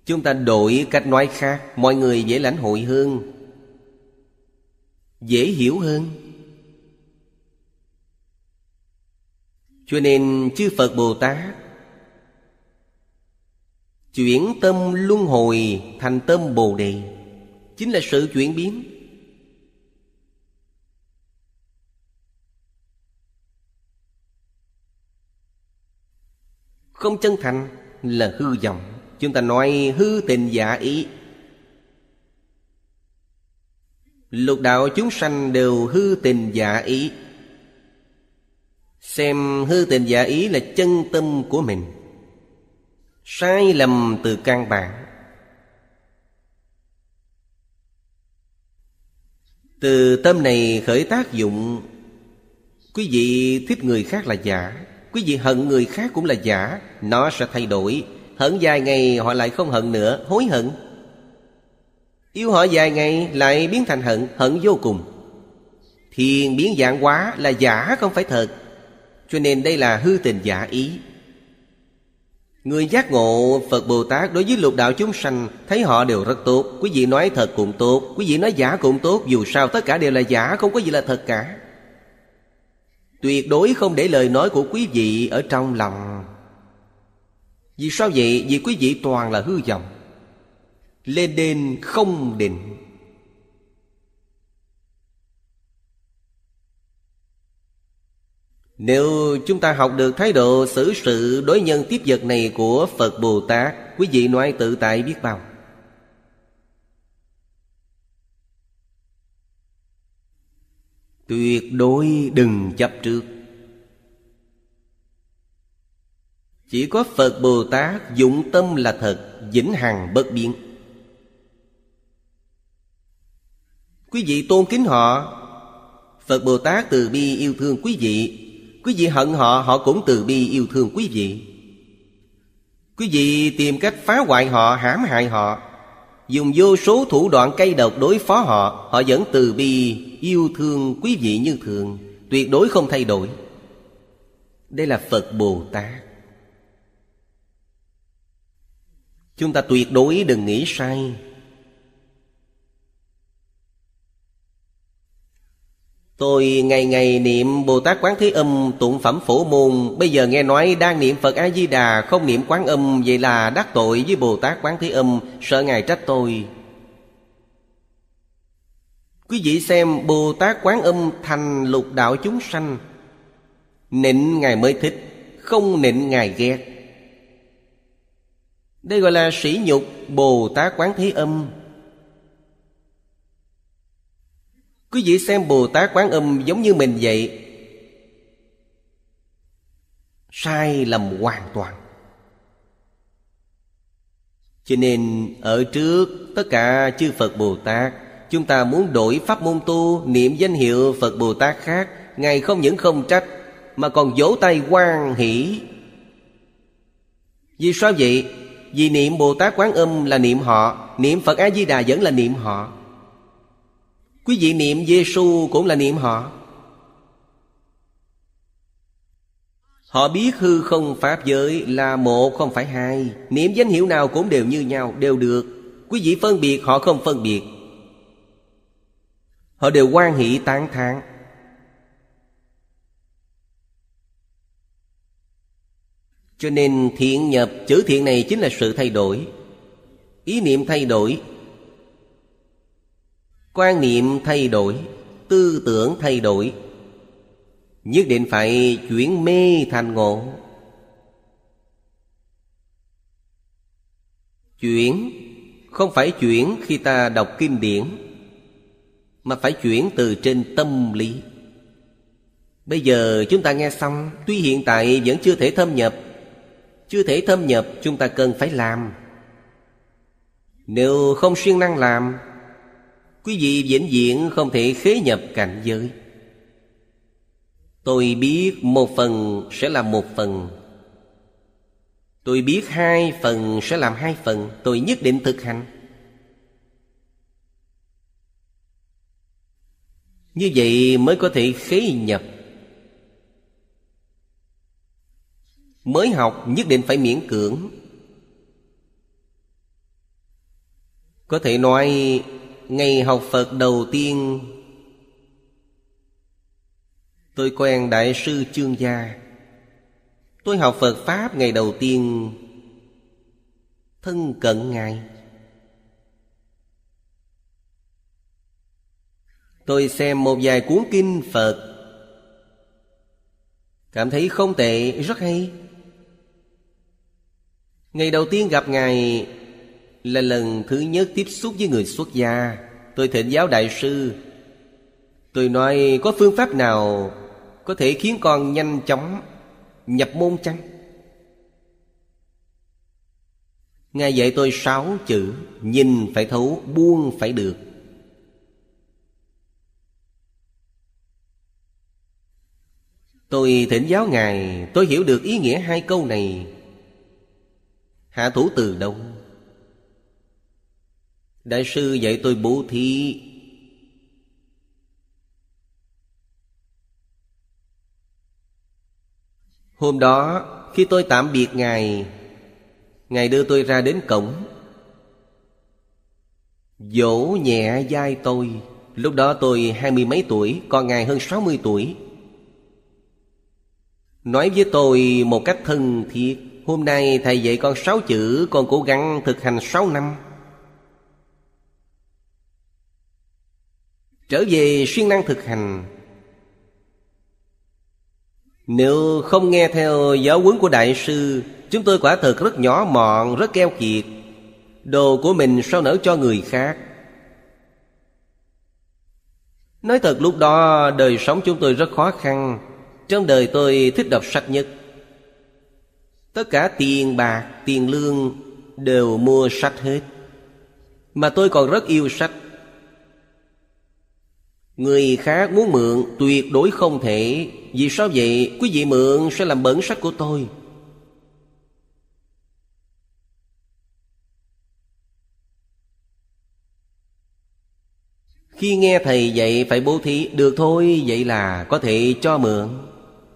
Chúng ta đổi cách nói khác, Mọi người dễ lãnh hội hơn, Dễ hiểu hơn. Cho nên chư Phật Bồ Tát Chuyển tâm luân hồi thành tâm Bồ Đề. Chính là sự chuyển biến. Không chân thành là hư vọng. Chúng ta nói hư tình giả ý. Lục đạo chúng sanh đều hư tình giả ý. Xem hư tình giả ý là chân tâm của mình. Sai lầm từ căn bản. Từ tâm này khởi tác dụng, Quý vị thích người khác là giả, Quý vị hận người khác cũng là giả, Nó sẽ thay đổi. Hận vài ngày họ lại không hận nữa, Hối hận. Yêu họ vài ngày lại biến thành hận Hận vô cùng. Thiền biến dạng quá là giả không phải thật cho nên đây là hư tình giả ý. Người giác ngộ Phật Bồ Tát đối với lục đạo chúng sanh Thấy họ đều rất tốt. Quý vị nói thật cũng tốt, Quý vị nói giả cũng tốt, Dù sao tất cả đều là giả, Không có gì là thật cả. Tuyệt đối không để lời nói của quý vị Ở trong lòng. Vì sao vậy? Vì quý vị toàn là hư vọng. Lên đên không định. Nếu chúng ta học được thái độ xử sự đối nhân tiếp vật này của Phật Bồ Tát, Quý vị nói tự tại biết bao. Tuyệt đối đừng chấp trước. Chỉ có Phật Bồ Tát dụng tâm là thật, Vĩnh hằng bất biến. Quý vị tôn kính họ, Phật Bồ Tát từ bi yêu thương quý vị Quý vị hận họ Họ cũng từ bi yêu thương quý vị. Quý vị tìm cách phá hoại họ, hãm hại họ. Dùng vô số thủ đoạn cây độc đối phó họ Họ vẫn từ bi yêu thương quý vị như thường, Tuyệt đối không thay đổi. Đây là Phật Bồ Tát. Chúng ta tuyệt đối đừng nghĩ sai. Tôi ngày ngày niệm Bồ Tát Quán Thế Âm, tụng phẩm phổ môn. Bây giờ nghe nói đang niệm Phật A-di-đà, Không niệm Quán Âm, Vậy là đắc tội với Bồ Tát Quán Thế Âm, Sợ Ngài trách tôi. Quý vị xem Bồ Tát Quán Âm thành lục đạo chúng sanh. Nịnh Ngài mới thích, Không nịnh Ngài ghét. Đây gọi là sỉ nhục Bồ Tát Quán Thế Âm. Quý vị xem Bồ Tát Quán Âm giống như mình vậy. Sai lầm hoàn toàn. Cho nên ở trước tất cả chư Phật Bồ Tát, Chúng ta muốn đổi pháp môn tu, Niệm danh hiệu Phật Bồ Tát khác, Ngài không những không trách, Mà còn vỗ tay quan hỷ. Vì sao vậy? Vì niệm Bồ Tát Quán Âm là niệm họ, Niệm Phật A-di-đà vẫn là niệm họ. Quý vị niệm Giêsu cũng là niệm họ. Họ biết hư không Pháp giới là một không phải hai. Niệm danh hiệu nào cũng đều như nhau, đều được. Quý vị phân biệt họ không phân biệt. Họ đều quan hỷ tán thán. Cho nên thiện nhập chữ thiện này chính là sự thay đổi. Ý niệm thay đổi Quan niệm thay đổi, Tư tưởng thay đổi, Nhất định phải chuyển mê thành ngộ. Chuyển Không phải chuyển khi ta đọc kinh điển, Mà phải chuyển từ trên tâm lý. Bây giờ chúng ta nghe xong, Tuy hiện tại vẫn chưa thể thâm nhập, Chưa thể thâm nhập chúng ta cần phải làm. Nếu không siêng năng làm Quý vị vĩnh viễn không thể khế nhập cảnh giới. Tôi biết một phần sẽ làm một phần. Tôi biết hai phần sẽ làm hai phần. Tôi nhất định thực hành. Như vậy mới có thể khế nhập. Mới học nhất định phải miễn cưỡng. Có thể nói Ngày học Phật đầu tiên. Tôi quen Đại sư Chương Gia. Tôi học Phật Pháp ngày đầu tiên. Thân cận Ngài. Tôi xem một vài cuốn kinh Phật. Cảm thấy không tệ, rất hay. Ngày đầu tiên gặp Ngài là lần thứ nhất tiếp xúc với người xuất gia. Tôi thỉnh giáo đại sư. Tôi nói có phương pháp nào Có thể khiến con nhanh chóng Nhập môn chăng? Ngài dạy tôi sáu chữ Nhìn phải thấu, buông phải được. Tôi thỉnh giáo Ngài Tôi hiểu được ý nghĩa hai câu này. Hạ thủ từ đâu? Đại sư dạy tôi bố thí. Hôm đó, khi tôi tạm biệt Ngài Ngài đưa tôi ra đến cổng. Dỗ nhẹ vai tôi. Lúc đó tôi hai mươi mấy tuổi, Còn Ngài hơn sáu mươi tuổi. Nói với tôi một cách thân thiết Hôm nay thầy dạy con sáu chữ, Con cố gắng thực hành sáu năm. Trở về siêng năng thực hành. Nếu không nghe theo giáo huấn của Đại sư Chúng tôi quả thực rất nhỏ mọn, rất keo kiệt. Đồ của mình sao nở cho người khác? Nói thật lúc đó đời sống chúng tôi rất khó khăn. Trong đời tôi thích đọc sách nhất. Tất cả tiền bạc, tiền lương đều mua sách hết. Mà tôi còn rất yêu sách. Người khác muốn mượn tuyệt đối không thể. Vì sao vậy? Quý vị mượn sẽ làm bẩn sách của tôi. Khi nghe thầy dạy phải bố thí Được thôi, vậy là có thể cho mượn.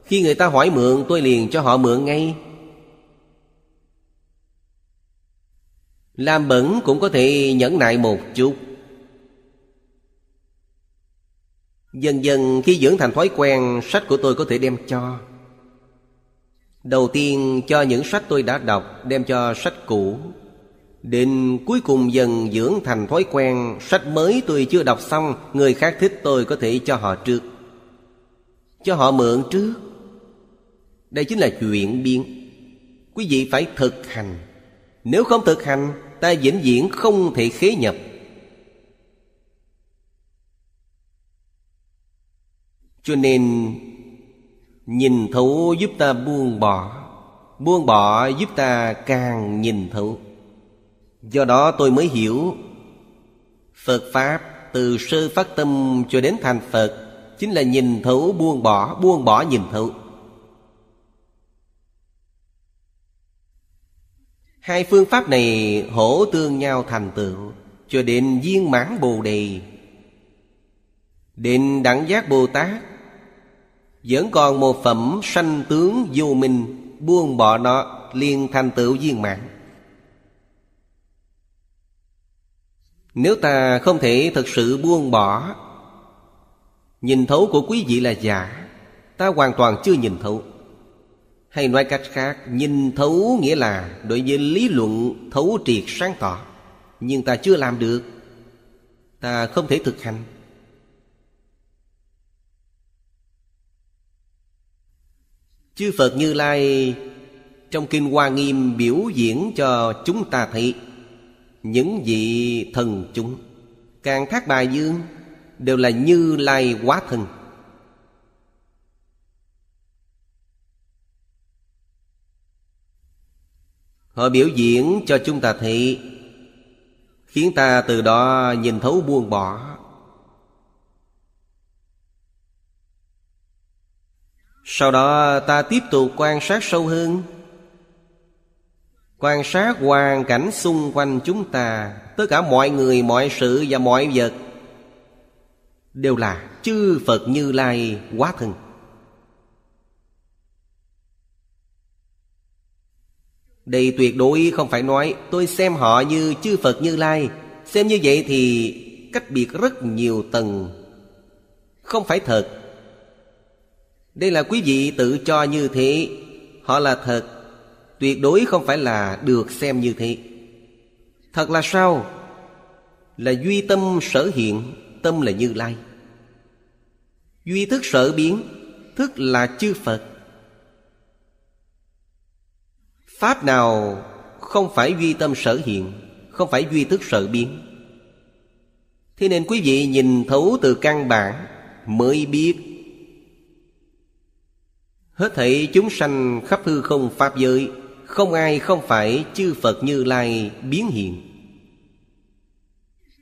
Khi người ta hỏi mượn tôi liền cho họ mượn ngay. Làm bẩn cũng có thể nhẫn nại một chút. Dần dần khi dưỡng thành thói quen, Sách của tôi có thể đem cho. Đầu tiên, cho những sách tôi đã đọc, Đem cho sách cũ. Đến cuối cùng dần dưỡng thành thói quen, Sách mới tôi chưa đọc xong, Người khác thích tôi có thể cho họ trước. Cho họ mượn trước. Đây chính là chuyện biến Quý vị phải thực hành. Nếu không thực hành, Ta vĩnh viễn không thể khế nhập. Cho nên, Nhìn thấu giúp ta buông bỏ Buông bỏ giúp ta càng nhìn thấu. Do đó tôi mới hiểu, Phật Pháp từ sơ phát tâm cho đến thành Phật Chính là nhìn thấu, buông bỏ Buông bỏ nhìn thấu. Hai phương pháp này hỗ tương nhau thành tựu Cho đến viên mãn Bồ Đề. Đến đẳng giác Bồ Tát vẫn còn một phẩm sanh tướng vô minh, Buông bỏ nó liền thành tựu viên mãn. Nếu ta không thể thực sự buông bỏ, Nhìn thấu của quý vị là giả, Ta hoàn toàn chưa nhìn thấu. Hay nói cách khác, Nhìn thấu nghĩa là Đối với lý luận thấu triệt sáng tỏ, Nhưng ta chưa làm được. Ta không thể thực hành. Chư Phật Như Lai, Trong Kinh Hoa Nghiêm biểu diễn cho chúng ta thấy Những vị thần chúng. Càng thác bài dương, Đều là Như Lai quá thân Họ biểu diễn cho chúng ta thấy, Khiến ta từ đó nhìn thấu buông bỏ. Sau đó ta tiếp tục quan sát sâu hơn. Quan sát hoàn cảnh xung quanh chúng ta Tất cả mọi người, mọi sự và mọi vật Đều là chư Phật Như Lai quá thân. Đây tuyệt đối không phải nói Tôi xem họ như chư Phật Như Lai. Xem như vậy thì cách biệt rất nhiều tầng. Không phải thật. Đây là quý vị tự cho như thế. Họ là thật. Tuyệt đối không phải là được xem như thế. Thật là sao? Là duy tâm sở hiện, Tâm là Như Lai. Duy thức sở biến, Thức là chư Phật. Pháp nào không phải duy tâm sở hiện, Không phải duy thức sở biến? Thế nên quý vị nhìn thấu từ căn bản Mới biết. Hết thảy chúng sanh khắp hư không Pháp giới, Không ai không phải chư Phật Như Lai biến hiện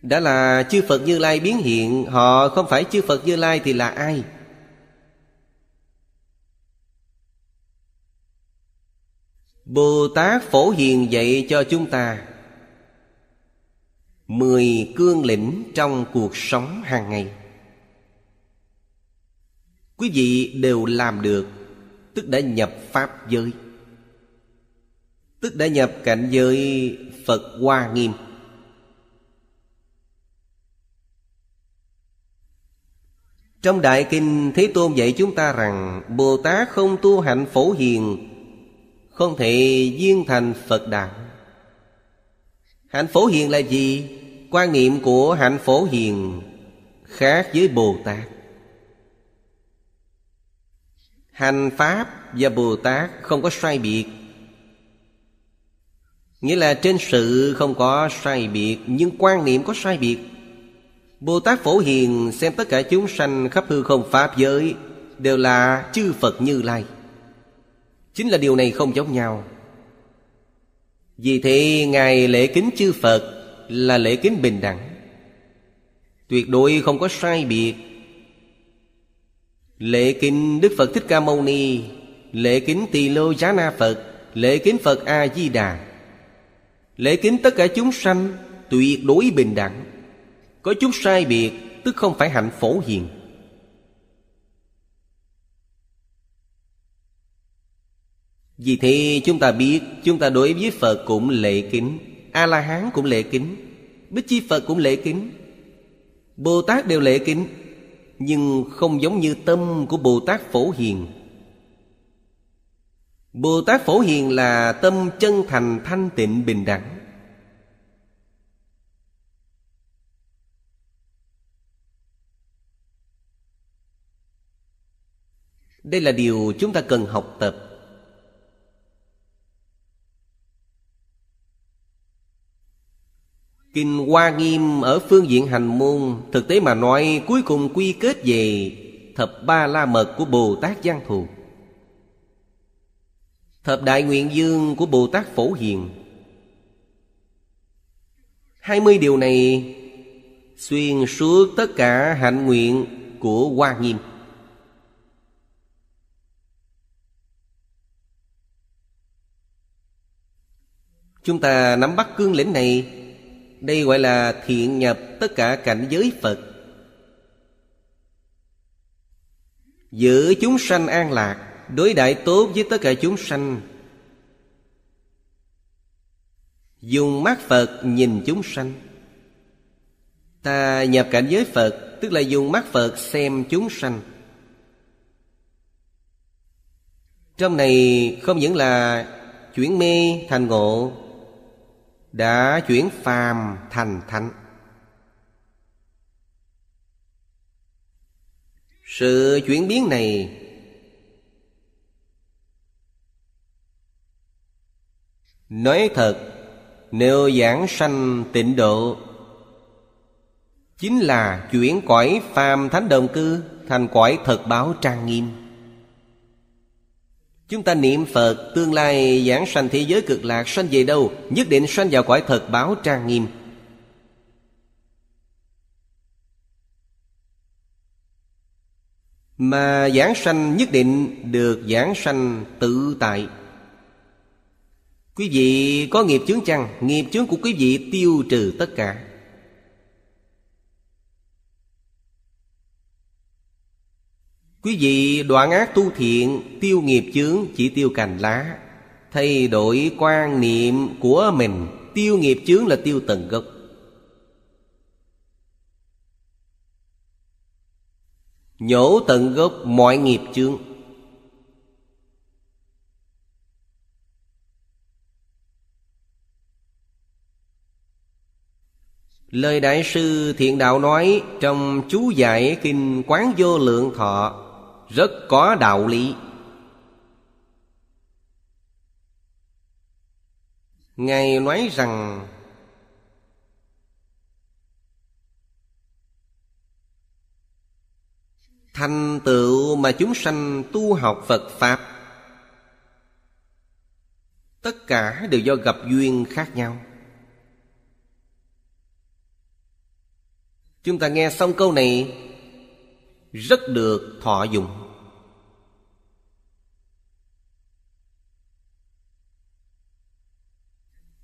Đã là chư Phật Như Lai biến hiện, Họ không phải chư Phật Như Lai thì là ai? Bồ Tát Phổ Hiền dạy cho chúng ta Mười cương lĩnh trong cuộc sống hàng ngày Quý vị đều làm được Tức đã nhập Pháp giới. Tức đã nhập cảnh giới Phật Hoa Nghiêm. Trong Đại Kinh Thế Tôn dạy chúng ta rằng Bồ Tát không tu hạnh phổ hiền, không thể duyên thành Phật Đạo Hạnh phổ hiền là gì? Quan niệm của hạnh phổ hiền Khác với Bồ Tát. Hành Pháp và Bồ Tát không có sai biệt. Nghĩa là trên sự không có sai biệt, Nhưng quan niệm có sai biệt. Bồ Tát Phổ Hiền xem tất cả chúng sanh khắp hư không Pháp giới Đều là chư Phật Như Lai. Chính là điều này không giống nhau. Vì thế, Ngài lễ kính chư Phật Là lễ kính bình đẳng. Tuyệt đối không có sai biệt. Lễ kính Đức Phật Thích Ca Mâu Ni, Lễ kính Tỳ Lô Giá Na Phật, Lễ kính Phật A-di-đà Lễ kính tất cả chúng sanh Tuyệt đối bình đẳng. Có chút sai biệt, Tức không phải hạnh phổ hiền. Vì thế chúng ta biết, Chúng ta đối với Phật cũng lễ kính A-la-hán cũng lễ kính, Bích Chi Phật cũng lễ kính, Bồ Tát đều lễ kính. Nhưng không giống như tâm của Bồ Tát Phổ Hiền. Bồ Tát Phổ Hiền là tâm chân thành thanh tịnh bình đẳng. Đây là điều chúng ta cần học tập. Kinh Hoa Nghiêm ở phương diện hành môn, Thực tế mà nói, cuối cùng quy kết về Thập ba la mật của Bồ Tát Giang Thù. Thập đại nguyện dương của Bồ Tát Phổ Hiền. Hai mươi điều này Xuyên suốt tất cả hạnh nguyện của Hoa Nghiêm. Chúng ta nắm bắt cương lĩnh này đây gọi là thiện nhập tất cả cảnh giới Phật. Giữ chúng sanh an lạc, Đối đại tốt với tất cả chúng sanh. Dùng mắt Phật nhìn chúng sanh. Ta nhập cảnh giới Phật, Tức là dùng mắt Phật xem chúng sanh. Trong này không những là chuyển mê thành ngộ đã chuyển phàm thành thánh. Sự chuyển biến này Nói thật, Nếu giảng sanh tịnh độ, Chính là chuyển cõi phàm thánh đồng cư Thành cõi thật báo trang nghiêm. Chúng ta niệm Phật, Tương lai giảng sanh thế giới cực lạc, Sanh về đâu? Nhất định sanh vào cõi thật báo trang nghiêm. Mà giảng sanh nhất định được giảng sanh tự tại. Quý vị có nghiệp chướng chăng? Nghiệp chướng của quý vị tiêu trừ tất cả. Quý vị đoạn ác tu thiện, Tiêu nghiệp chướng, chỉ tiêu cành lá. Thay đổi quan niệm của mình, Tiêu nghiệp chướng là tiêu tận gốc. Nhổ tận gốc mọi nghiệp chướng. Lời Đại sư Thiện Đạo nói Trong chú giải Kinh Quán Vô Lượng Thọ rất có đạo lý. Ngài nói rằng, Thành tựu mà chúng sanh tu học Phật Pháp, Tất cả đều do gặp duyên khác nhau. Chúng ta nghe xong câu này rất được thọ dụng.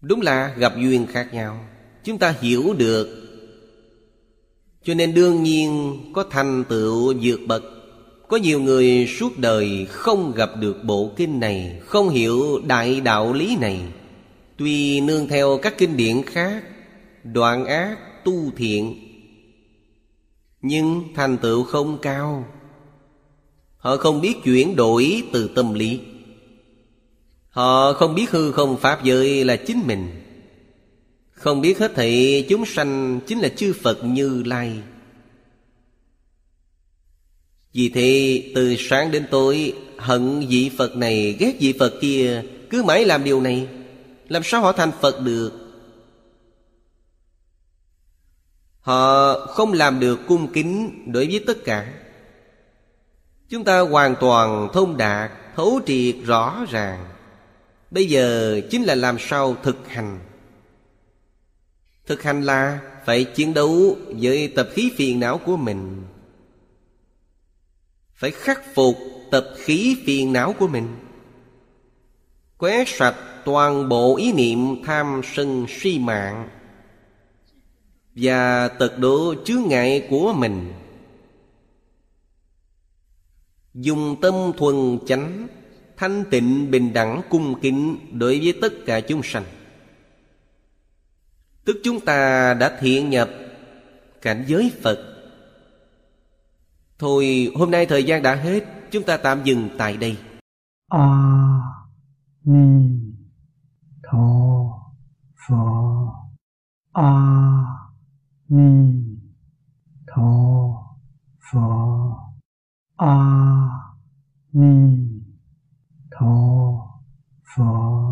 Đúng là gặp duyên khác nhau, Chúng ta hiểu được. Cho nên đương nhiên có thành tựu vượt bậc, Có nhiều người suốt đời không gặp được bộ kinh này, Không hiểu đại đạo lý này. Tuy nương theo các kinh điển khác, Đoạn ác, tu thiện nhưng thành tựu không cao. Họ không biết chuyển đổi từ tâm lý. Họ không biết hư không pháp giới là chính mình. Không biết hết thảy chúng sanh chính là chư phật như lai. Vì thế, từ sáng đến tối, hận vị phật này, ghét vị phật kia, cứ mãi làm điều này. Làm sao họ thành phật được? Họ không làm được cung kính đối với tất cả. Chúng ta hoàn toàn thông đạt, Thấu triệt rõ ràng. Bây giờ chính là làm sao thực hành. Thực hành là phải chiến đấu với tập khí phiền não của mình. Phải khắc phục tập khí phiền não của mình. Quét sạch toàn bộ ý niệm tham sân suy mạng và tật độ chướng ngại của mình. Dùng tâm thuần chánh, thanh tịnh bình đẳng cung kính đối với tất cả chúng sanh. Tức chúng ta đã thiện nhập cảnh giới phật. Thôi, hôm nay thời gian đã hết, chúng ta tạm dừng tại đây. A ni tho phật a 弥陀佛阿弥陀佛。